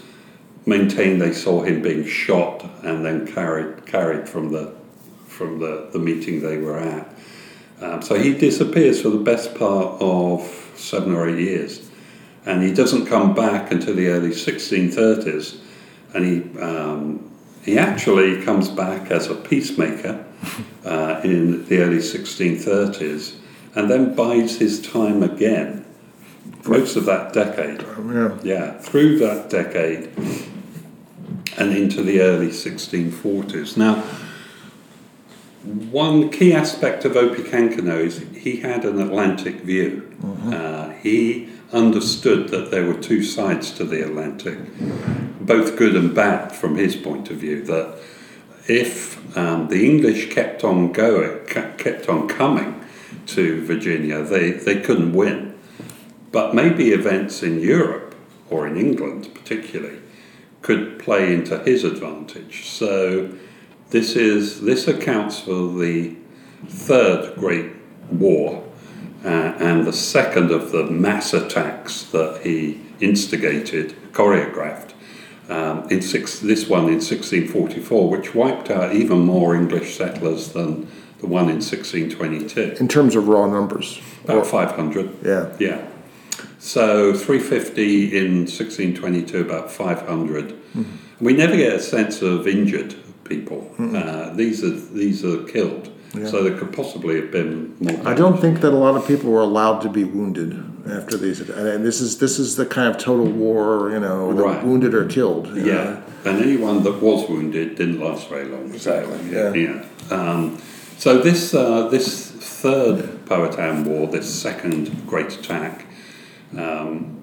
maintain they saw him being shot and then carried carried from the from the, the meeting they were at. Um, so he disappears for the best part of seven or eight years, and he doesn't come back until the early 1630s, and he um, he actually comes back as a peacemaker uh, in the early 1630s, and then bides his time again. Most of that decade, Yeah. yeah, through that decade and into the early 1640s. Now, one key aspect of Opechancanough is he had an Atlantic view. Uh, he understood that there were two sides to the Atlantic, both good and bad from his point of view. That if um, the English kept on going, kept on coming to Virginia, they, they couldn't win. But maybe events in Europe or in England, particularly, could play into his advantage. So this is this accounts for the third Great War uh, and the second of the mass attacks that he instigated, choreographed. Um, in six, this one in 1644, which wiped out even more English settlers than the one in 1622. In terms of raw numbers. About 500. Yeah. Yeah. So 350 in 1622, about 500. Mm-hmm. We never get a sense of injured people. Uh, these are these are killed. So there could possibly have been more. I don't think that a lot of people were allowed to be wounded after these. And this is this is the kind of total war, you know, the Right. wounded or killed. you know. Yeah, and anyone that was wounded didn't last very long. Exactly, yeah. Yeah. Um, so this uh, this third Powhatan War, this second great attack, um,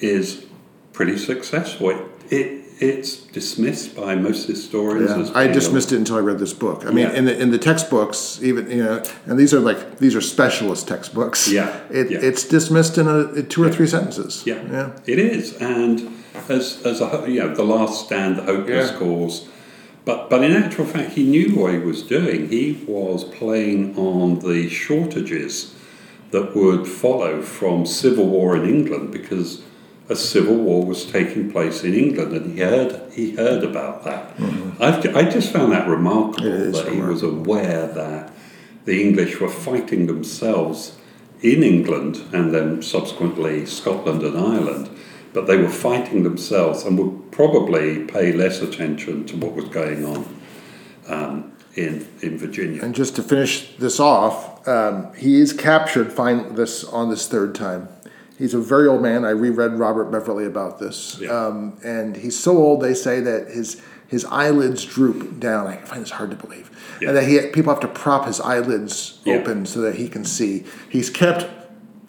is pretty successful. It, it it's dismissed by most historians as Yeah, I dismissed it until I read this book. I mean, Yeah. in the in the textbooks, even you know, and these are like these are specialist textbooks. Yeah, it, yeah. it's dismissed in a in two or three sentences. Yeah, yeah, it is, and as as a you know, the last stand, the hopeless Yeah. cause. But but in actual fact, he knew what he was doing. He was playing on the shortages that would follow from civil war in England because a civil war was taking place in England, and he heard he heard about that. I've, I just found that remarkable Mm-hmm. That he was aware that the English were fighting themselves in England and then subsequently Scotland and Ireland, but they were fighting themselves and would probably pay less attention to what was going on um, in in Virginia. And just to finish this off, um, he is captured. Find this on this third time. He's a very old man. I reread Robert Beverley about this, Yeah. um, and he's so old. They say that his his eyelids droop down. I find this hard to believe, Yeah. and that he people have to prop his eyelids Yeah. open so that he can see. He's kept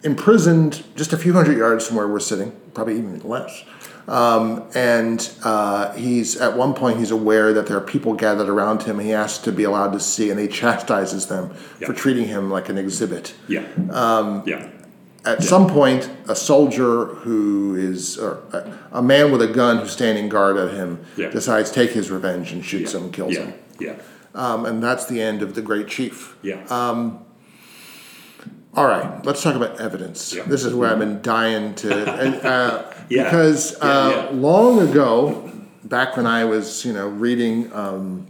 imprisoned just a few hundred yards from where we're sitting, probably even less. Um, and uh, he's at one point he's aware that there are people gathered around him. He asks to be allowed to see, and he chastises them for treating him like an exhibit. Yeah, um, yeah, At some point, a soldier who is or a, a man with a gun who's standing guard at him Yeah. decides to take his revenge and shoots him, kills yeah, him, yeah, um, and that's the end of the great chief. yeah. All right, let's talk about evidence. Yeah. This is where I've been dying to, [LAUGHS] and, uh, Yeah. because Yeah, uh, yeah. long ago, back when I was, you know, reading um,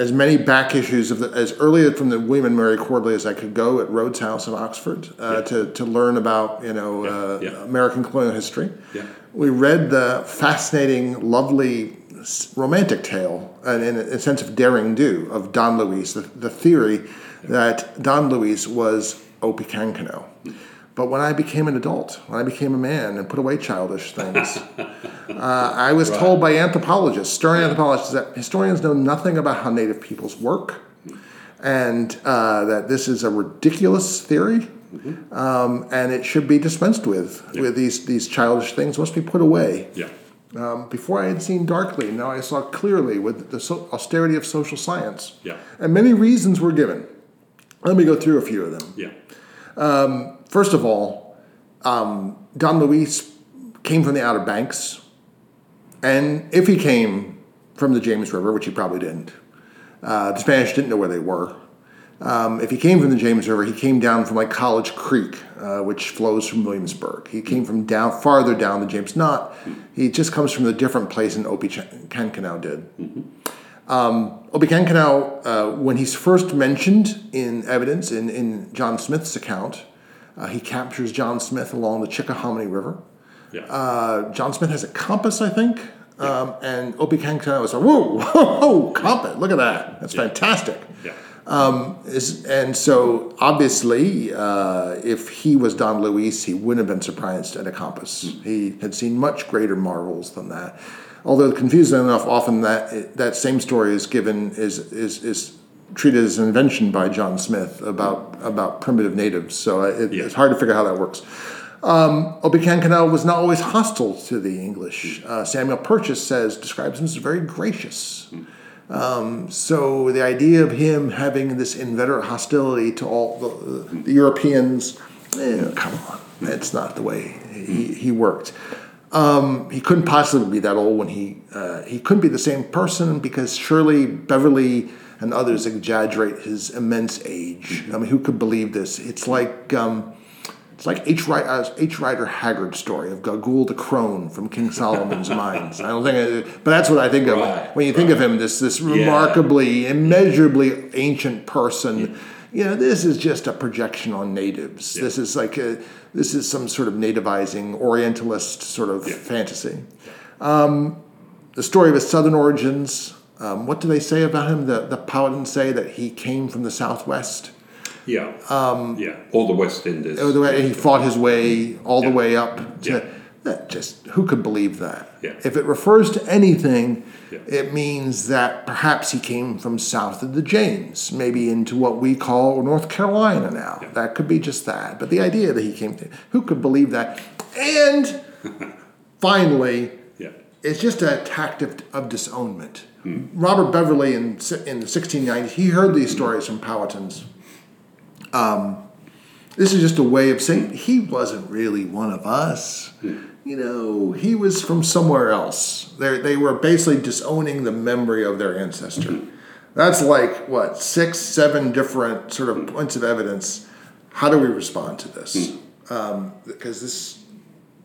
as many back issues of the, as early from the William and Mary Quarterly as I could go at Rhodes House in Oxford uh, to, to learn about, you know, uh, yeah. American colonial history. Yeah. We read the fascinating, lovely romantic tale, and in a sense of daring do, of Don Luis, the, the theory that Don Luis was Opechancanough. But when I became an adult, when I became a man and put away childish things, [LAUGHS] uh, I was told by anthropologists, stern anthropologists, that historians know nothing about how Native peoples work, and uh, that this is a ridiculous theory, um, and it should be dispensed with. With these these childish things must be put away. yeah. Um, before I had seen darkly, now I saw clearly with the so- austerity of social science. Yeah. And many reasons were given. Let me go through a few of them. Yeah. First of all, um, Don Luis came from the Outer Banks, and if he came from the James River, which he probably didn't, uh, the Spanish didn't know where they were. Um, if he came from the James River, he came down from like College Creek, uh, which flows from Williamsburg. He came from down farther down the James Knott. He just comes from a different place than Opechancanough did. Um, Opechancanough, uh, when he's first mentioned in evidence in, in John Smith's account, uh, he captures John Smith along the Chickahominy River. Yeah. Uh, John Smith has a compass, I think. Um, and Opechancanough is like, whoa, [LAUGHS] whoa, whoa, compass, look at that. That's fantastic. yeah. Is, and so, obviously, uh, if he was Don Luis, he wouldn't have been surprised at a compass. He had seen much greater marvels than that. Although, confusing enough, often that that same story is given is is is treated as an invention by John Smith about about primitive natives. So it, yeah. it's hard to figure out how that works. Um, Opechancanough was not always hostile to the English. Uh, Samuel Purchas says describes him as very gracious. Um, so the idea of him having this inveterate hostility to all the, the Europeans, eh, come on, that's not the way he, he worked. Um, he couldn't possibly be that old when he uh, he couldn't be the same person because surely Beverley and others exaggerate his immense age. I mean, who could believe this? It's like um, it's like H. Uh, H. Rider Haggard's story of Gagool the crone from King Solomon's [LAUGHS] Mines. I don't think, it, but that's what I think of right, when you think right. of him. This this remarkably, yeah. immeasurably ancient person. Yeah. You know, this is just a projection on natives. Yeah. This is like a, this is some sort of nativizing Orientalist sort of fantasy. Um, the story of his southern origins um, what do they say about him? The the Powhatans say that he came from the southwest. Yeah. Um, yeah. All the West Indies. All the way, He fought his way all yeah. the way up to. Yeah. That just who could believe that? Yeah. If it refers to anything, yeah. it means that perhaps he came from south of the James, maybe into what we call North Carolina now. Yeah. That could be just that. But the idea that he came to, who could believe that? And [LAUGHS] finally, yeah. it's just a tactic of disownment. Hmm. Robert Beverley in, in the 1690s, he heard these stories from Powhatans. Um, this is just a way of saying he wasn't really one of us. Hmm. You know, he was from somewhere else. They they were basically disowning the memory of their ancestor. Hmm. That's like what six, seven different sort of points of evidence. How do we respond to this? Um, because this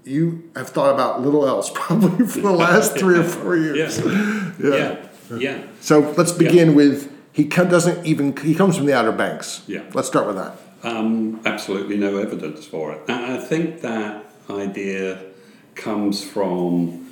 you have thought about little else [LAUGHS] probably for the last three or four years. Yeah. yeah. yeah. Yeah. So let's begin yeah. with he doesn't even he comes from the Outer Banks. Yeah. Let's start with that. Um, absolutely no evidence for it. I think that idea comes from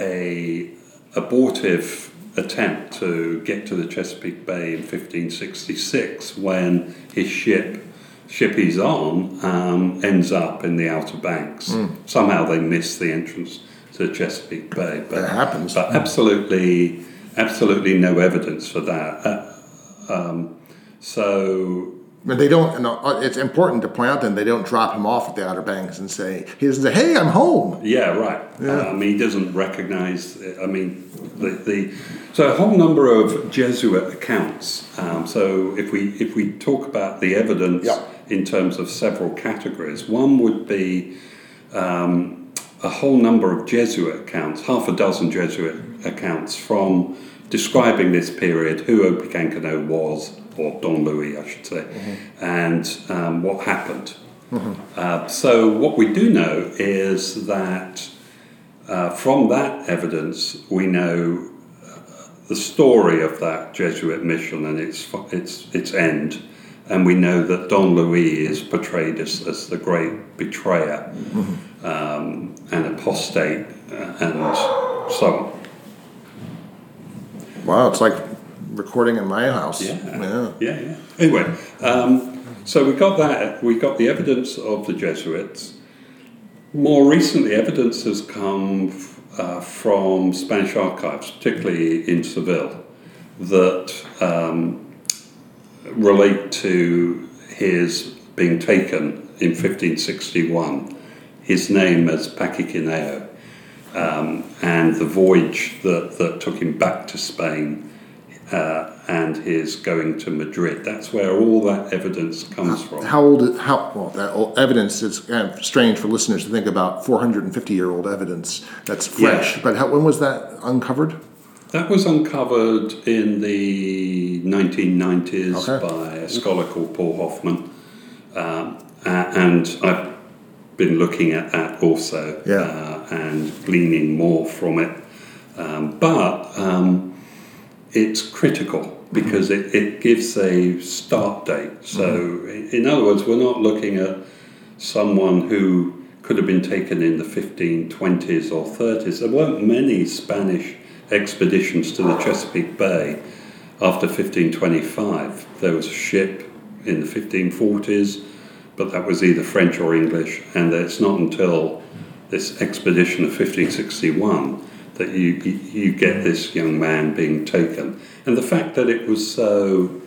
a abortive attempt to get to the Chesapeake Bay in 1566 when his ship ship he's on um, ends up in the Outer Banks. Mm. Somehow they miss the entrance to Chesapeake Bay. But, that happens. But absolutely, absolutely no evidence for that. Uh, um, so. But they don't. Uh, it's important to point out then they don't drop him off at the Outer Banks and say he doesn't say, "Hey, I'm home." Yeah, right. Yeah. Um, he doesn't recognize. I mean, the, the so a whole number of Jesuit accounts. Um, so if we if we talk about the evidence. Yeah in terms of several categories. One would be um, a whole number of Jesuit accounts, half a dozen Jesuit accounts from describing this period, who Opechancanough was, or Don Luis, I should say, mm-hmm. and um, what happened. Mm-hmm. Uh, so, what we do know is that uh, from that evidence, we know uh, the story of that Jesuit mission and its its its end and we know that Don Luis is portrayed as, as the great betrayer mm-hmm. um, and apostate uh, and so on. Wow, it's like recording in my house. Yeah, yeah, yeah. yeah. Anyway, um, so we got that. We got the evidence of the Jesuits. More recently, evidence has come uh, from Spanish archives, particularly in Seville, that um, relate to his being taken in 1561, his name as Paquiquineo, um, and the voyage that, that took him back to Spain uh, and his going to Madrid. That's where all that evidence comes from. How old? How well? That evidence is kind of strange for listeners to think about. 450 year old evidence that's fresh. Yeah. But how, when was that uncovered? That was uncovered in the 1990s okay. by a scholar called Paul Hoffman. Um, and I've been looking at that also yeah. uh, and gleaning more from it. Um, but um, it's critical because mm-hmm. it, it gives a start date. So, mm-hmm. in other words, we're not looking at someone who could have been taken in the 1520s or 30s. There weren't many Spanish expeditions to the Chesapeake Bay after 1525. There was a ship in the 1540s, but that was either French or English, and it's not until this expedition of 1561 that you, you get this young man being taken. And the fact that it was so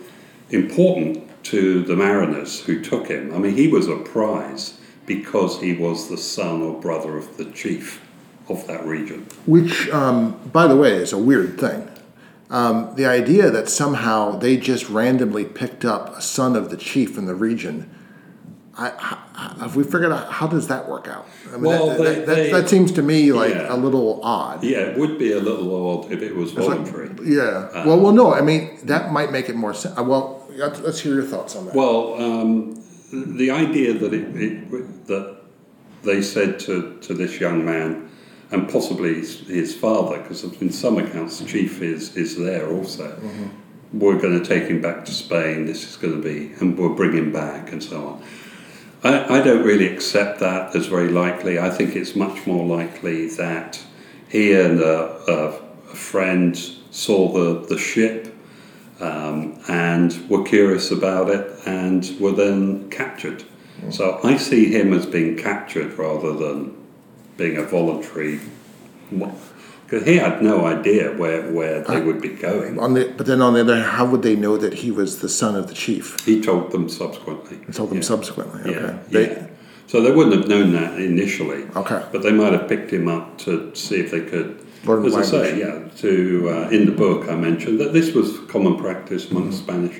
important to the mariners who took him. I mean, he was a prize because he was the son or brother of the chief of that region. Which, um, by the way, is a weird thing. Um, the idea that somehow they just randomly picked up a son of the chief in the region. I, I, have we figured out how does that work out? I mean, Well, that, they- that, they- that seems to me like Yeah. a little odd. Yeah, it would be a little odd if it was It's like- voluntary. yeah. Uh, well, well, no. I mean, that might make it more sense. Uh, well, let's hear your thoughts on that. Well, um, the idea that it, it that they said to, to this young man, and possibly his, his father, because in some accounts the chief is, is there also. Mm-hmm. We're going to take him back to Spain. This is going to be, and we'll bring him back, and so on. I, I don't really accept that as very likely. I think it's much more likely that he and a, a, a friend saw the, the ship um, and were curious about it and were then captured. So I see him as being captured rather than being a voluntary. Because he had no idea where, where they would be going. on the but then on the other, hand, how would they know that he was the son of the chief? He told them subsequently. He told them Yeah. subsequently. Okay. Yeah, They- yeah. So they wouldn't have known that initially. Okay. But they might have picked him up to see if they could. Learn as I say, language. yeah. To uh, in the book, I mentioned that this was common practice among Mm-hmm. Spanish.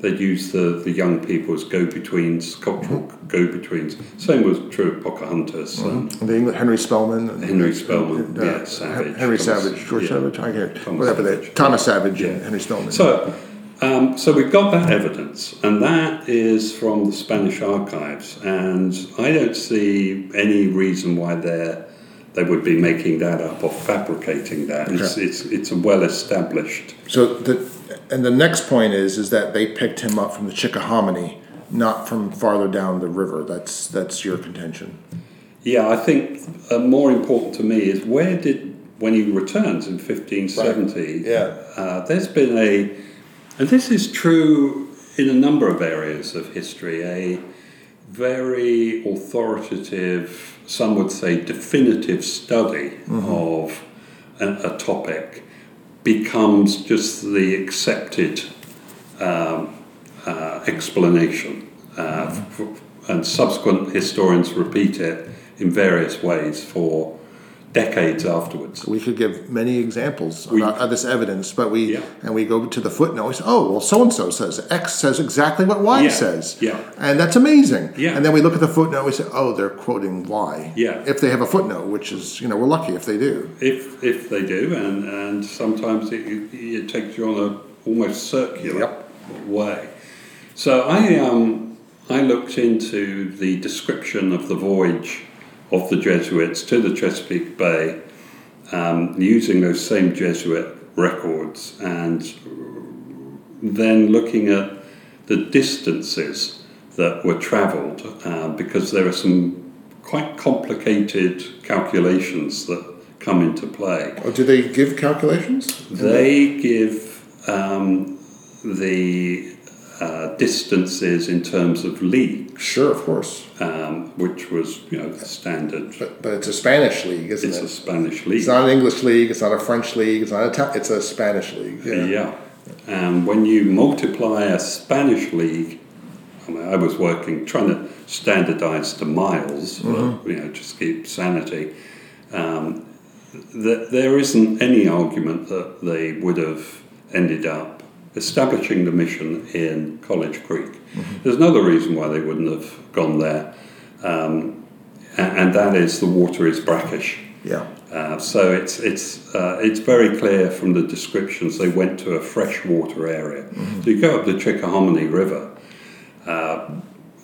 They'd use the, the young people as go-betweens, cultural Mm-hmm. go-betweens. Same was true of Pocahontas. and The English, Henry Spelman. and- Henry Spelman, uh, yeah, Savage. Henry Thomas- Savage, George yeah. Savage, I Thomas whatever they, Thomas Savage and Henry Spelman. So, um, so we've got that evidence, and that is from the Spanish archives, and I don't see any reason why they're they would be making that up or fabricating that. It's, it's, it's a well established. So the and the next point is is that they picked him up from the Chickahominy, not from farther down the river. That's that's your contention. Yeah, I think uh, more important to me is where did when he returns in 1570. Yeah. Uh, there's been a, and this is true in a number of areas of history, a very authoritative, some would say definitive study of a, a topic becomes just the accepted um, uh, explanation. Uh, f- and subsequent historians repeat it in various ways for decades afterwards. We could give many examples We- of, this evidence, but we Yeah. and we go to the footnote. We say, oh well, so and so says X says exactly what Y Yeah. says. Yeah. and that's amazing. Yeah. and then we look at the footnote. We say, oh, they're quoting Y. Yeah. if they have a footnote, which is you know we're lucky if they do. If, if they do, and, and sometimes it, it takes you on a almost circular Yep. way. So I, um, I looked into the description of the voyage of the Jesuits to the Chesapeake Bay um, using those same Jesuit records and then looking at the distances that were travelled uh, because there are some quite complicated calculations that come into play. Oh, do they give calculations? They give um, the uh, distances in terms of leagues, Sure, of course, um, which was you know the standard. but but it's a Spanish league, isn't It's it? It's a Spanish league. It's not an English league. It's not a French league. It's not a. Ta- it's a Spanish league. Yeah. And when you multiply a Spanish league, I mean, I was working trying to standardize to miles, but, you know, just keep sanity. Um, that there isn't any argument that they would have ended up establishing the mission in College Creek. There's another reason why they wouldn't have gone there, um, and, and that is the water is brackish. Yeah. Uh, so it's it's uh, it's very clear from the descriptions they went to a freshwater area. So you go up the Chickahominy River, uh,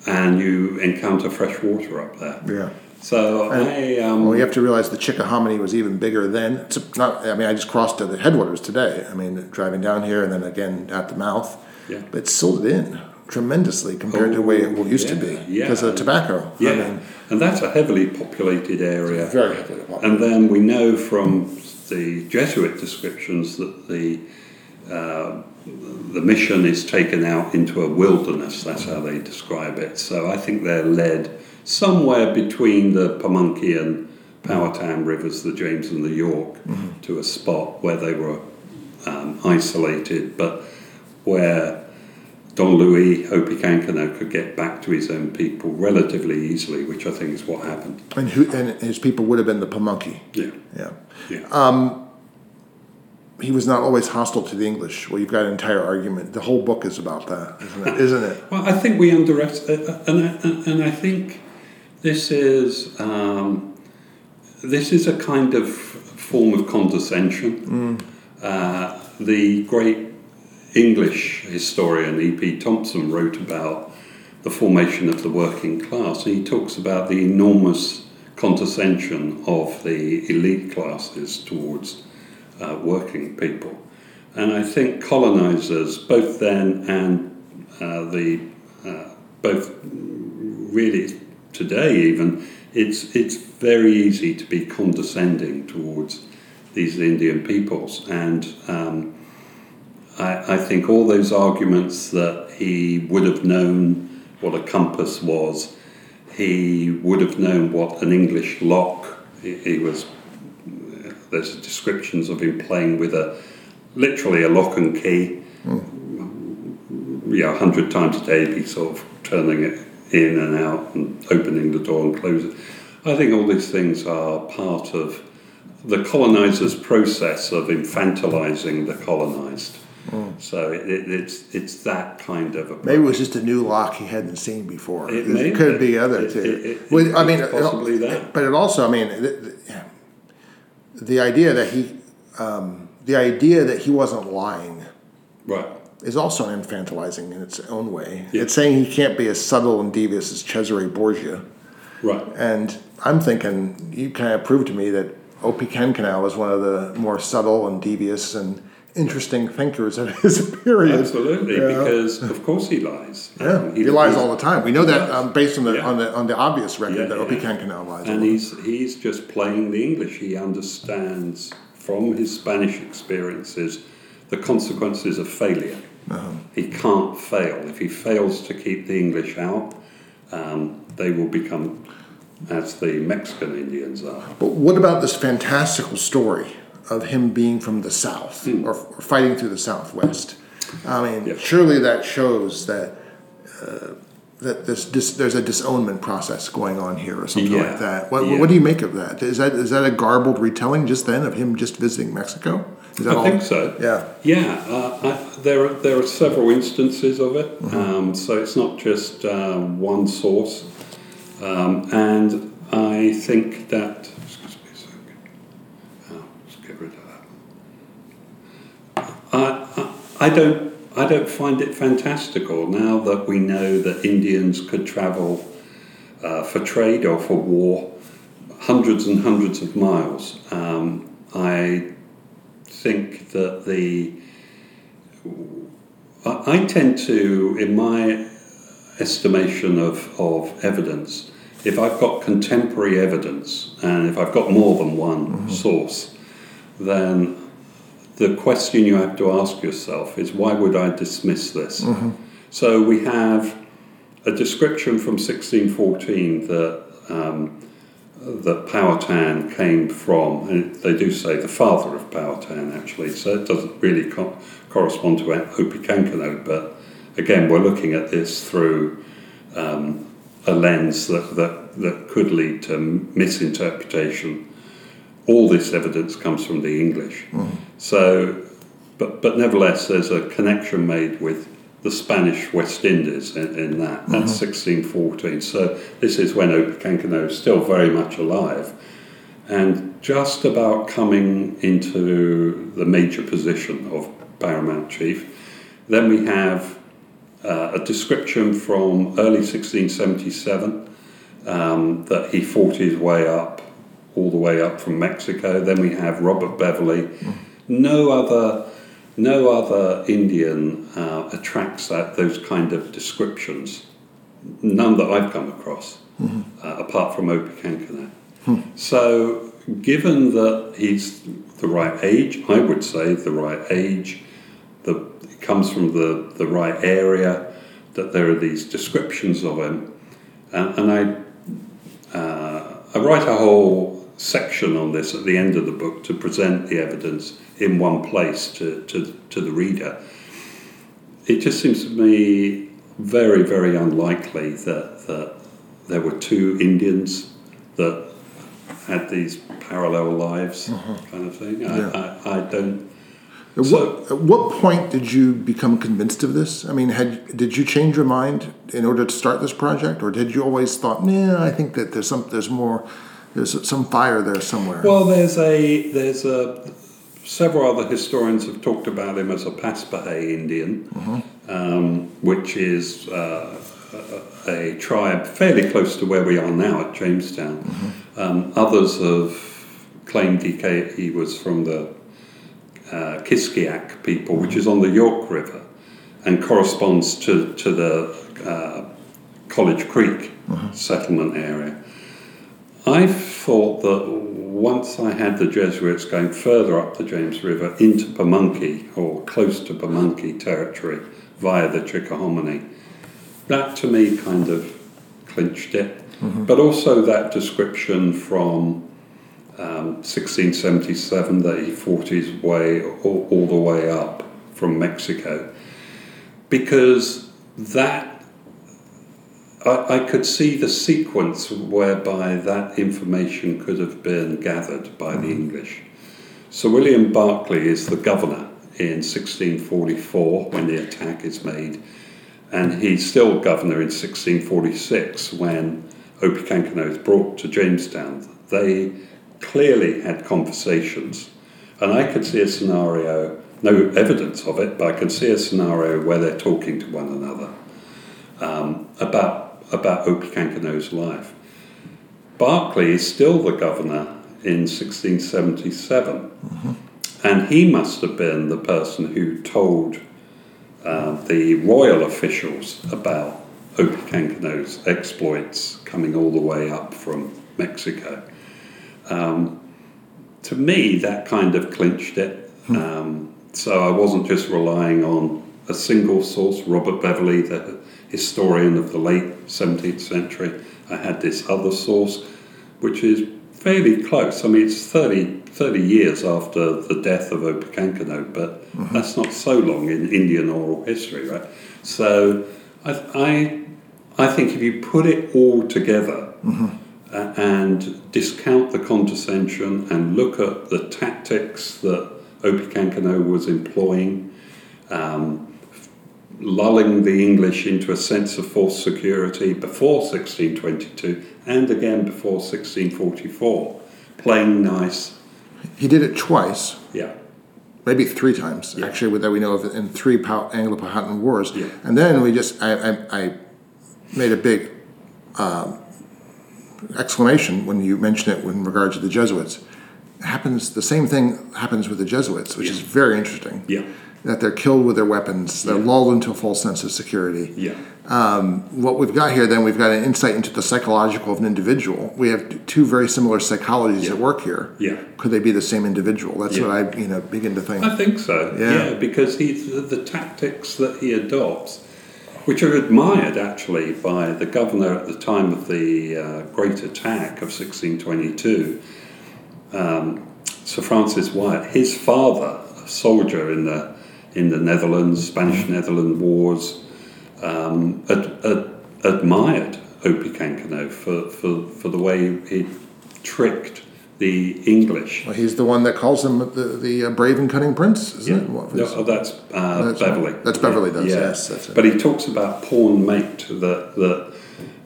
and you encounter fresh water up there. Yeah. So I um, Well, you have to realize the Chickahominy was even bigger then. It's not. I mean, I just crossed to the headwaters today. I mean, driving down here and then again at the mouth. Yeah. But it sold it in tremendously compared to the way it used to be Oh, yeah, because of yeah. tobacco. yeah, I mean, and that's a heavily populated area. very heavily populated. And then we know from the Jesuit descriptions that the uh, the mission is taken out into a wilderness. That's how they describe it. So I think they're led somewhere between the Pamunkey and Powhatan rivers, the James and the York, to a spot where they were um, isolated, but where Don Luis Opechancanough could get back to his own people relatively easily, which I think is what happened. And who and his people would have been the Pamunkey. Yeah. Yeah. Yeah. Um, he was not always hostile to the English. Well, you've got an entire argument. The whole book is about that, isn't it? Isn't [LAUGHS] it? Well, I think we underestimate, uh, and I, and I think this is um, this is a kind of form of condescension. Mm. Uh, the great English historian E.P. Thompson wrote about the formation of the working class, and he talks about the enormous condescension of the elite classes towards uh, working people. And I think colonizers, both then and uh, the uh, both really today even, it's it's very easy to be condescending towards these Indian peoples, and um, I, I think all those arguments that he would have known what a compass was, he would have known what an English lock. He, he was there's descriptions of him playing with a literally a lock and key. Yeah, a hundred times a day, be sort of turning it in and out and opening the door and closing. I think all these things are part of the colonizer's process of infantilizing the colonized. So it, it, it's it's that kind of a Maybe it was just a new lock he hadn't seen before. It may could be. be other It- too. it- it- Well, I mean, it's it- possibly that. but it also, I mean, the, the, the idea that he, um, the idea that he wasn't lying right. Is also infantilizing in its own way. Yeah. It's saying he can't be as subtle and devious as Cesare Borgia. Right. And I'm thinking, you kind of proved to me that Opechancanough was one of the more subtle and devious and interesting thinkers of his [LAUGHS] period. Absolutely, Yeah. because of course he lies. Yeah, Um, he lies all the time. We know that um, based on the Yeah. on the on the obvious record Yeah, that O.P. yeah. Cancanal lies. And he's he's just playing the English. He understands from his Spanish experiences the consequences of failure. Uh-huh. He can't fail. If he fails to keep the English out, um, they will become as the Mexican Indians are. But what about this fantastical story of him being from the South or, or fighting through the Southwest? I mean. Yeah. surely that shows that uh, that this, dis, there's a disownment process going on here or something Yeah. like that. What, Yeah. what do you make of that? Is that is that a garbled retelling just then of him just visiting Mexico? I think so. Yeah. Yeah, uh, I, there are there are several instances of it, Mm-hmm. um, so it's not just uh, one source, um, and I think that. Excuse me a second. Oh, let's get rid of that. I, I, I don't I don't find it fantastical now that we know that Indians could travel uh, for trade or for war hundreds and hundreds of miles. Um, I think that the I, I tend to, in my estimation of, of evidence, if I've got contemporary evidence and if I've got more than one source, then the question you have to ask yourself is why would I dismiss this? So we have a description from 1614 that um, that Powhatan came from, and they do say the father of Powhatan actually, so it doesn't really co- correspond to Opechancanough, but again, we're looking at this through um, a lens that, that, that could lead to misinterpretation. All this evidence comes from the English. So, but, but nevertheless, there's a connection made with the Spanish West Indies in, in that. That's 1614. So this is when Opechancanough is still very much alive and just about coming into the major position of paramount chief. Then we have uh, a description from early 1677 um, that he fought his way up, all the way up from Mexico. Then we have Robert Beverley. No other, no other Indian uh, attracts that those kind of descriptions. None that I've come across, uh, apart from Opechancanough. So, given that he's the right age, I would say the right age, the he comes from the, the right area, that there are these descriptions of him, and, and I uh, I write a whole section on this at the end of the book to present the evidence in one place to, to, to the reader. it just seems to me very, very unlikely that, that there were two Indians that had these parallel lives, mm-hmm. kind of thing. I, Yeah. I, I don't. At, So- what, at what point did you become convinced of this? I mean, had did you change your mind in order to start this project, or did you always thought, nah, I think that there's some, there's more, there's some fire there somewhere? Well, there's a there's a several other historians have talked about him as a Paspahegh Indian, um, which is uh, a, a tribe fairly close to where we are now at Jamestown. Um, others have claimed he, ca he was from the uh, Kiskiak people, which is on the York River, and corresponds to to the uh, College Creek settlement area. I thought that once I had the Jesuits going further up the James River into Pamunkey or close to Pamunkey territory via the Chickahominy, that to me kind of clinched it. But also that description from um, 1677 that he fought his way all, all the way up from Mexico, because that I, I could see the sequence whereby that information could have been gathered by the English. Sir William Berkeley is the governor in 1644 when the attack is made, and he's still governor in 1646 when Opechancanough is brought to Jamestown. They clearly had conversations, and I could see a scenario, no evidence of it, but I could see a scenario where they're talking to one another um, about about Opechancanough's life. Berkeley is still the governor in 1677, and he must have been the person who told uh, the royal officials about Opechancanough's exploits coming all the way up from Mexico. Um, to me, that kind of clinched it. Um, so I wasn't just relying on a single source, Robert Beverley, the historian of the late 17th century. I had this other source, which is fairly close. I mean, it's 30, 30 years after the death of Opechancanough, but that's not so long in Indian oral history, right? So I, I, I think if you put it all together, uh, and discount the condescension and look at the tactics that Opechancanough was employing, um, lulling the English into a sense of false security before 1622 and again before 1644, playing nice. he did it twice, Yeah, maybe three times Yeah. actually, that we know of in three Anglo-Powhatan wars. Yeah. And then we just, I, I, I made a big um, exclamation when you mentioned it in regard to the Jesuits. It happens, the same thing happens with the Jesuits, which is very interesting. yeah, That they're killed with their weapons, they're Yeah. lulled into a false sense of security. yeah, What we've got here, then, we've got an insight into the psychological of an individual. We have two very similar psychologies at work here. yeah. Could they be the same individual? That's Yeah. what I, you know, begin to think. I think so. Yeah. Yeah, because he's the, the tactics that he adopts, which are admired actually by the governor at the time of the uh, Great Attack of 1622, um, Sir Francis Wyatt. His father, a soldier in the in the Netherlands, Spanish Netherland wars, um, ad, ad, admired Opechancanough for, for, for the way he tricked the English. Well, he's the one that calls him the, the uh, brave and cunning prince, isn't it? What No, oh, that's, uh, That's- Beverley. that's Beverley does, Yeah. yes, that's. But he talks about pawn mate, that, that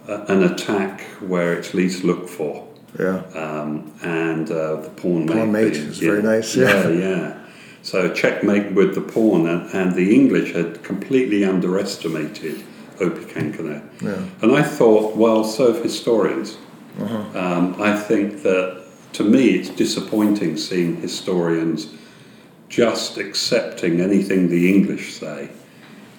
uh, an attack where it's least looked for. yeah. Um, and uh, the pawn mate. Pawn mate being- is very nice, yeah. Yeah, yeah. So checkmate with the pawn, and, and the English had completely underestimated Opechancanough. Yeah. And I thought, well, so have historians. Uh-huh. Um, I think that to me it's disappointing seeing historians just accepting anything the English say.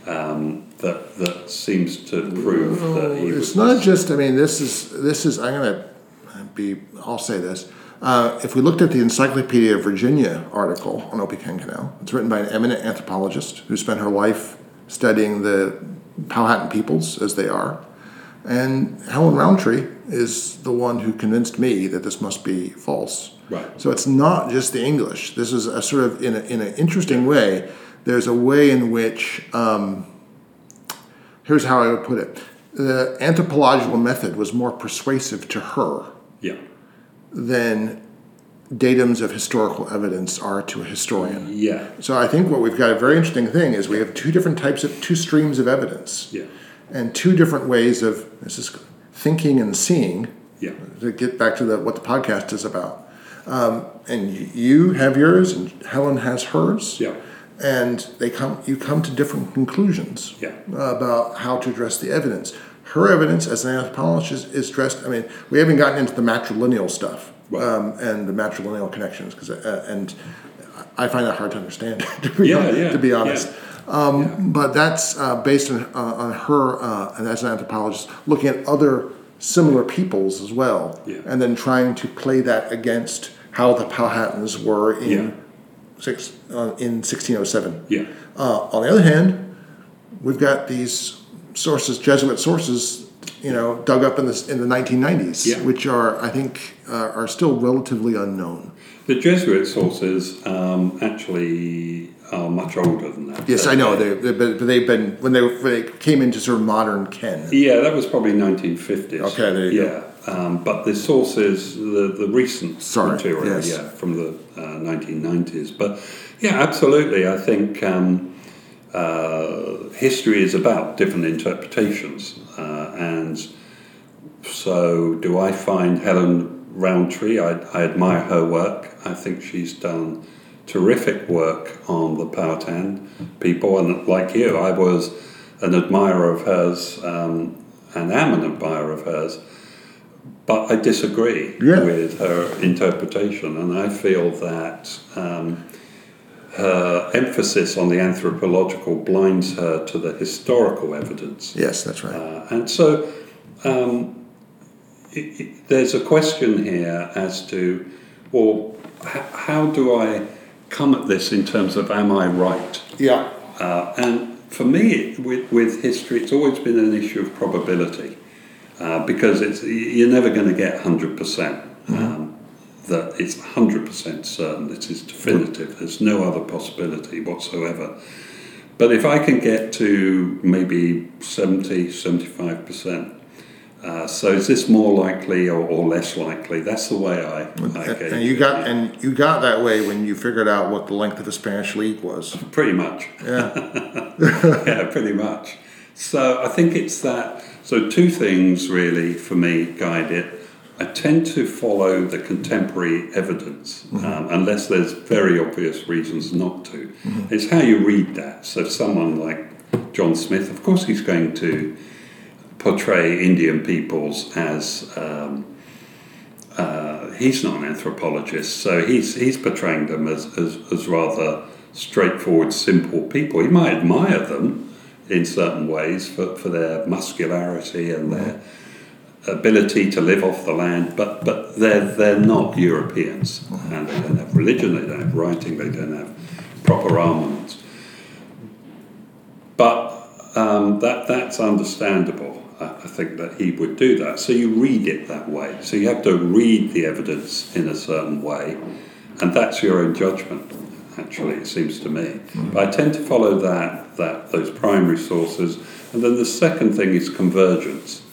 Um, that that seems to prove that he It's was. not just. I mean, this is this is. I'm going to be. I'll say this. Uh, if we looked at the Encyclopedia of Virginia article on Opechancanough, it's written by an eminent anthropologist who spent her life studying the Powhatan peoples as they are, and Helen Rountree is the one who convinced me that this must be false. Right. So it's not just the English. This is a sort of in a, in an interesting way. there's a way in which, um, here's how I would put it the anthropological method was more persuasive to her Yeah. Than datums of historical evidence are to a historian. Yeah. So I think what we've got a very interesting thing is we have two different types of two streams of evidence Yeah. and two different ways of this is thinking and seeing Yeah. to get back to the, what the podcast is about. Um, and you have yours, and Helen has hers. Yeah. And they come, you come to different conclusions Yeah. about how to address the evidence. Her evidence as an anthropologist is dressed. I mean, we haven't gotten into the matrilineal stuff Right. um, and the matrilineal connections, because uh, and I find that hard to understand. [LAUGHS] to be Yeah, hon- yeah, to be yeah. honest. Um, But that's uh, based on, uh, on her, uh, and as an anthropologist, looking at other similar peoples as well, Yeah. and then trying to play that against how the Powhatans were in Yeah. six uh, in 1607. Yeah. Uh, on the other hand, we've got these sources, Jesuit sources, you know, dug up in the in the 1990s, Yeah. which are I think uh, are still relatively unknown. The Jesuit sources um, actually are much older than that. Yes, I know. They, they, but they've been when they when they came into sort of modern Ken. Yeah, that was probably 1950s. Okay, there you go. yeah. Um, but the sources, the, the recent Sorry, material, yes. yeah, from the uh, 1990s. But yeah, absolutely. I think um, uh, history is about different interpretations. Uh, and so, do I find Helen Rountree? I, I admire her work. I think she's done terrific work on the Powhatan people. And like you, I was an admirer of hers um, and am an admirer of hers. But I disagree Yeah. with her interpretation, and I feel that um, her emphasis on the anthropological blinds her to the historical evidence. Yes, that's right. Uh, and so um, it, it, there's a question here as to, well, h- how do I come at this in terms of am I right? yeah. Uh, and for me, with, with history, it's always been an issue of probability uh, because it's you're never going to get 100%. Um, that it's 100% certain, it is definitive, there's no other possibility whatsoever. But if I can get to maybe 70, 75%, uh, so is this more likely or, or less likely? That's the way I, I And, and you it, got yeah. and you got that way when you figured out what the length of the Spanish League was. [LAUGHS] Pretty much. Yeah. [LAUGHS] yeah, pretty much. So I think it's that. So two things really for me guide it. I tend to follow the contemporary evidence, um, unless there's very obvious reasons not to. It's how you read that. So someone like John Smith, of course, he's going to portray Indian peoples as. Um, uh, he's not an anthropologist, so he's he's portraying them as, as, as rather straightforward, simple people. He might admire them in certain ways for, for their muscularity and their ability to live off the land, but but they're they're not Europeans, and they don't have religion, they don't have writing, they don't have proper armaments. But um, that that's understandable. I, I think that he would do that. So you read it that way. So you have to read the evidence in a certain way, and that's your own judgment. Actually, it seems to me. But I tend to follow that that those primary sources, and then the second thing is convergence.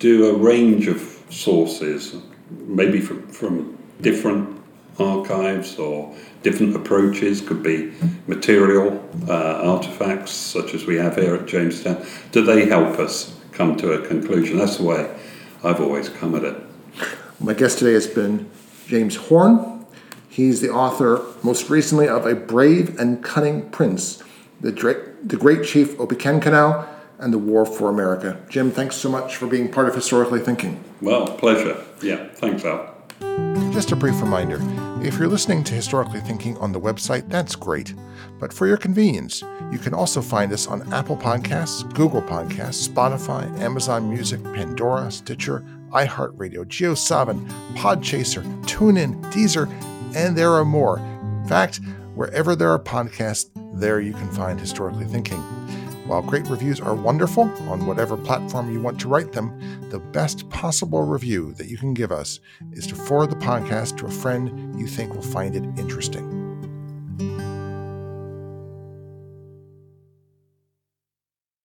Do a range of sources, maybe from from different archives or different approaches, could be material uh, artifacts such as we have here at Jamestown. Do they help us come to a conclusion? That's the way I've always come at it. My guest today has been James Horn. He's the author, most recently, of A Brave and Cunning Prince, The, Dra- the Great Chief Opechancanough, and the War for America. Jim, thanks so much for being part of Historically Thinking. Well, pleasure. Yeah, thanks, Al. Just a brief reminder if you're listening to Historically Thinking on the website, that's great. But for your convenience, you can also find us on Apple Podcasts, Google Podcasts, Spotify, Amazon Music, Pandora, Stitcher, iHeartRadio, GeoSavin, Podchaser, TuneIn, Deezer, and there are more. In fact, wherever there are podcasts, there you can find Historically Thinking. While great reviews are wonderful on whatever platform you want to write them, the best possible review that you can give us is to forward the podcast to a friend you think will find it interesting.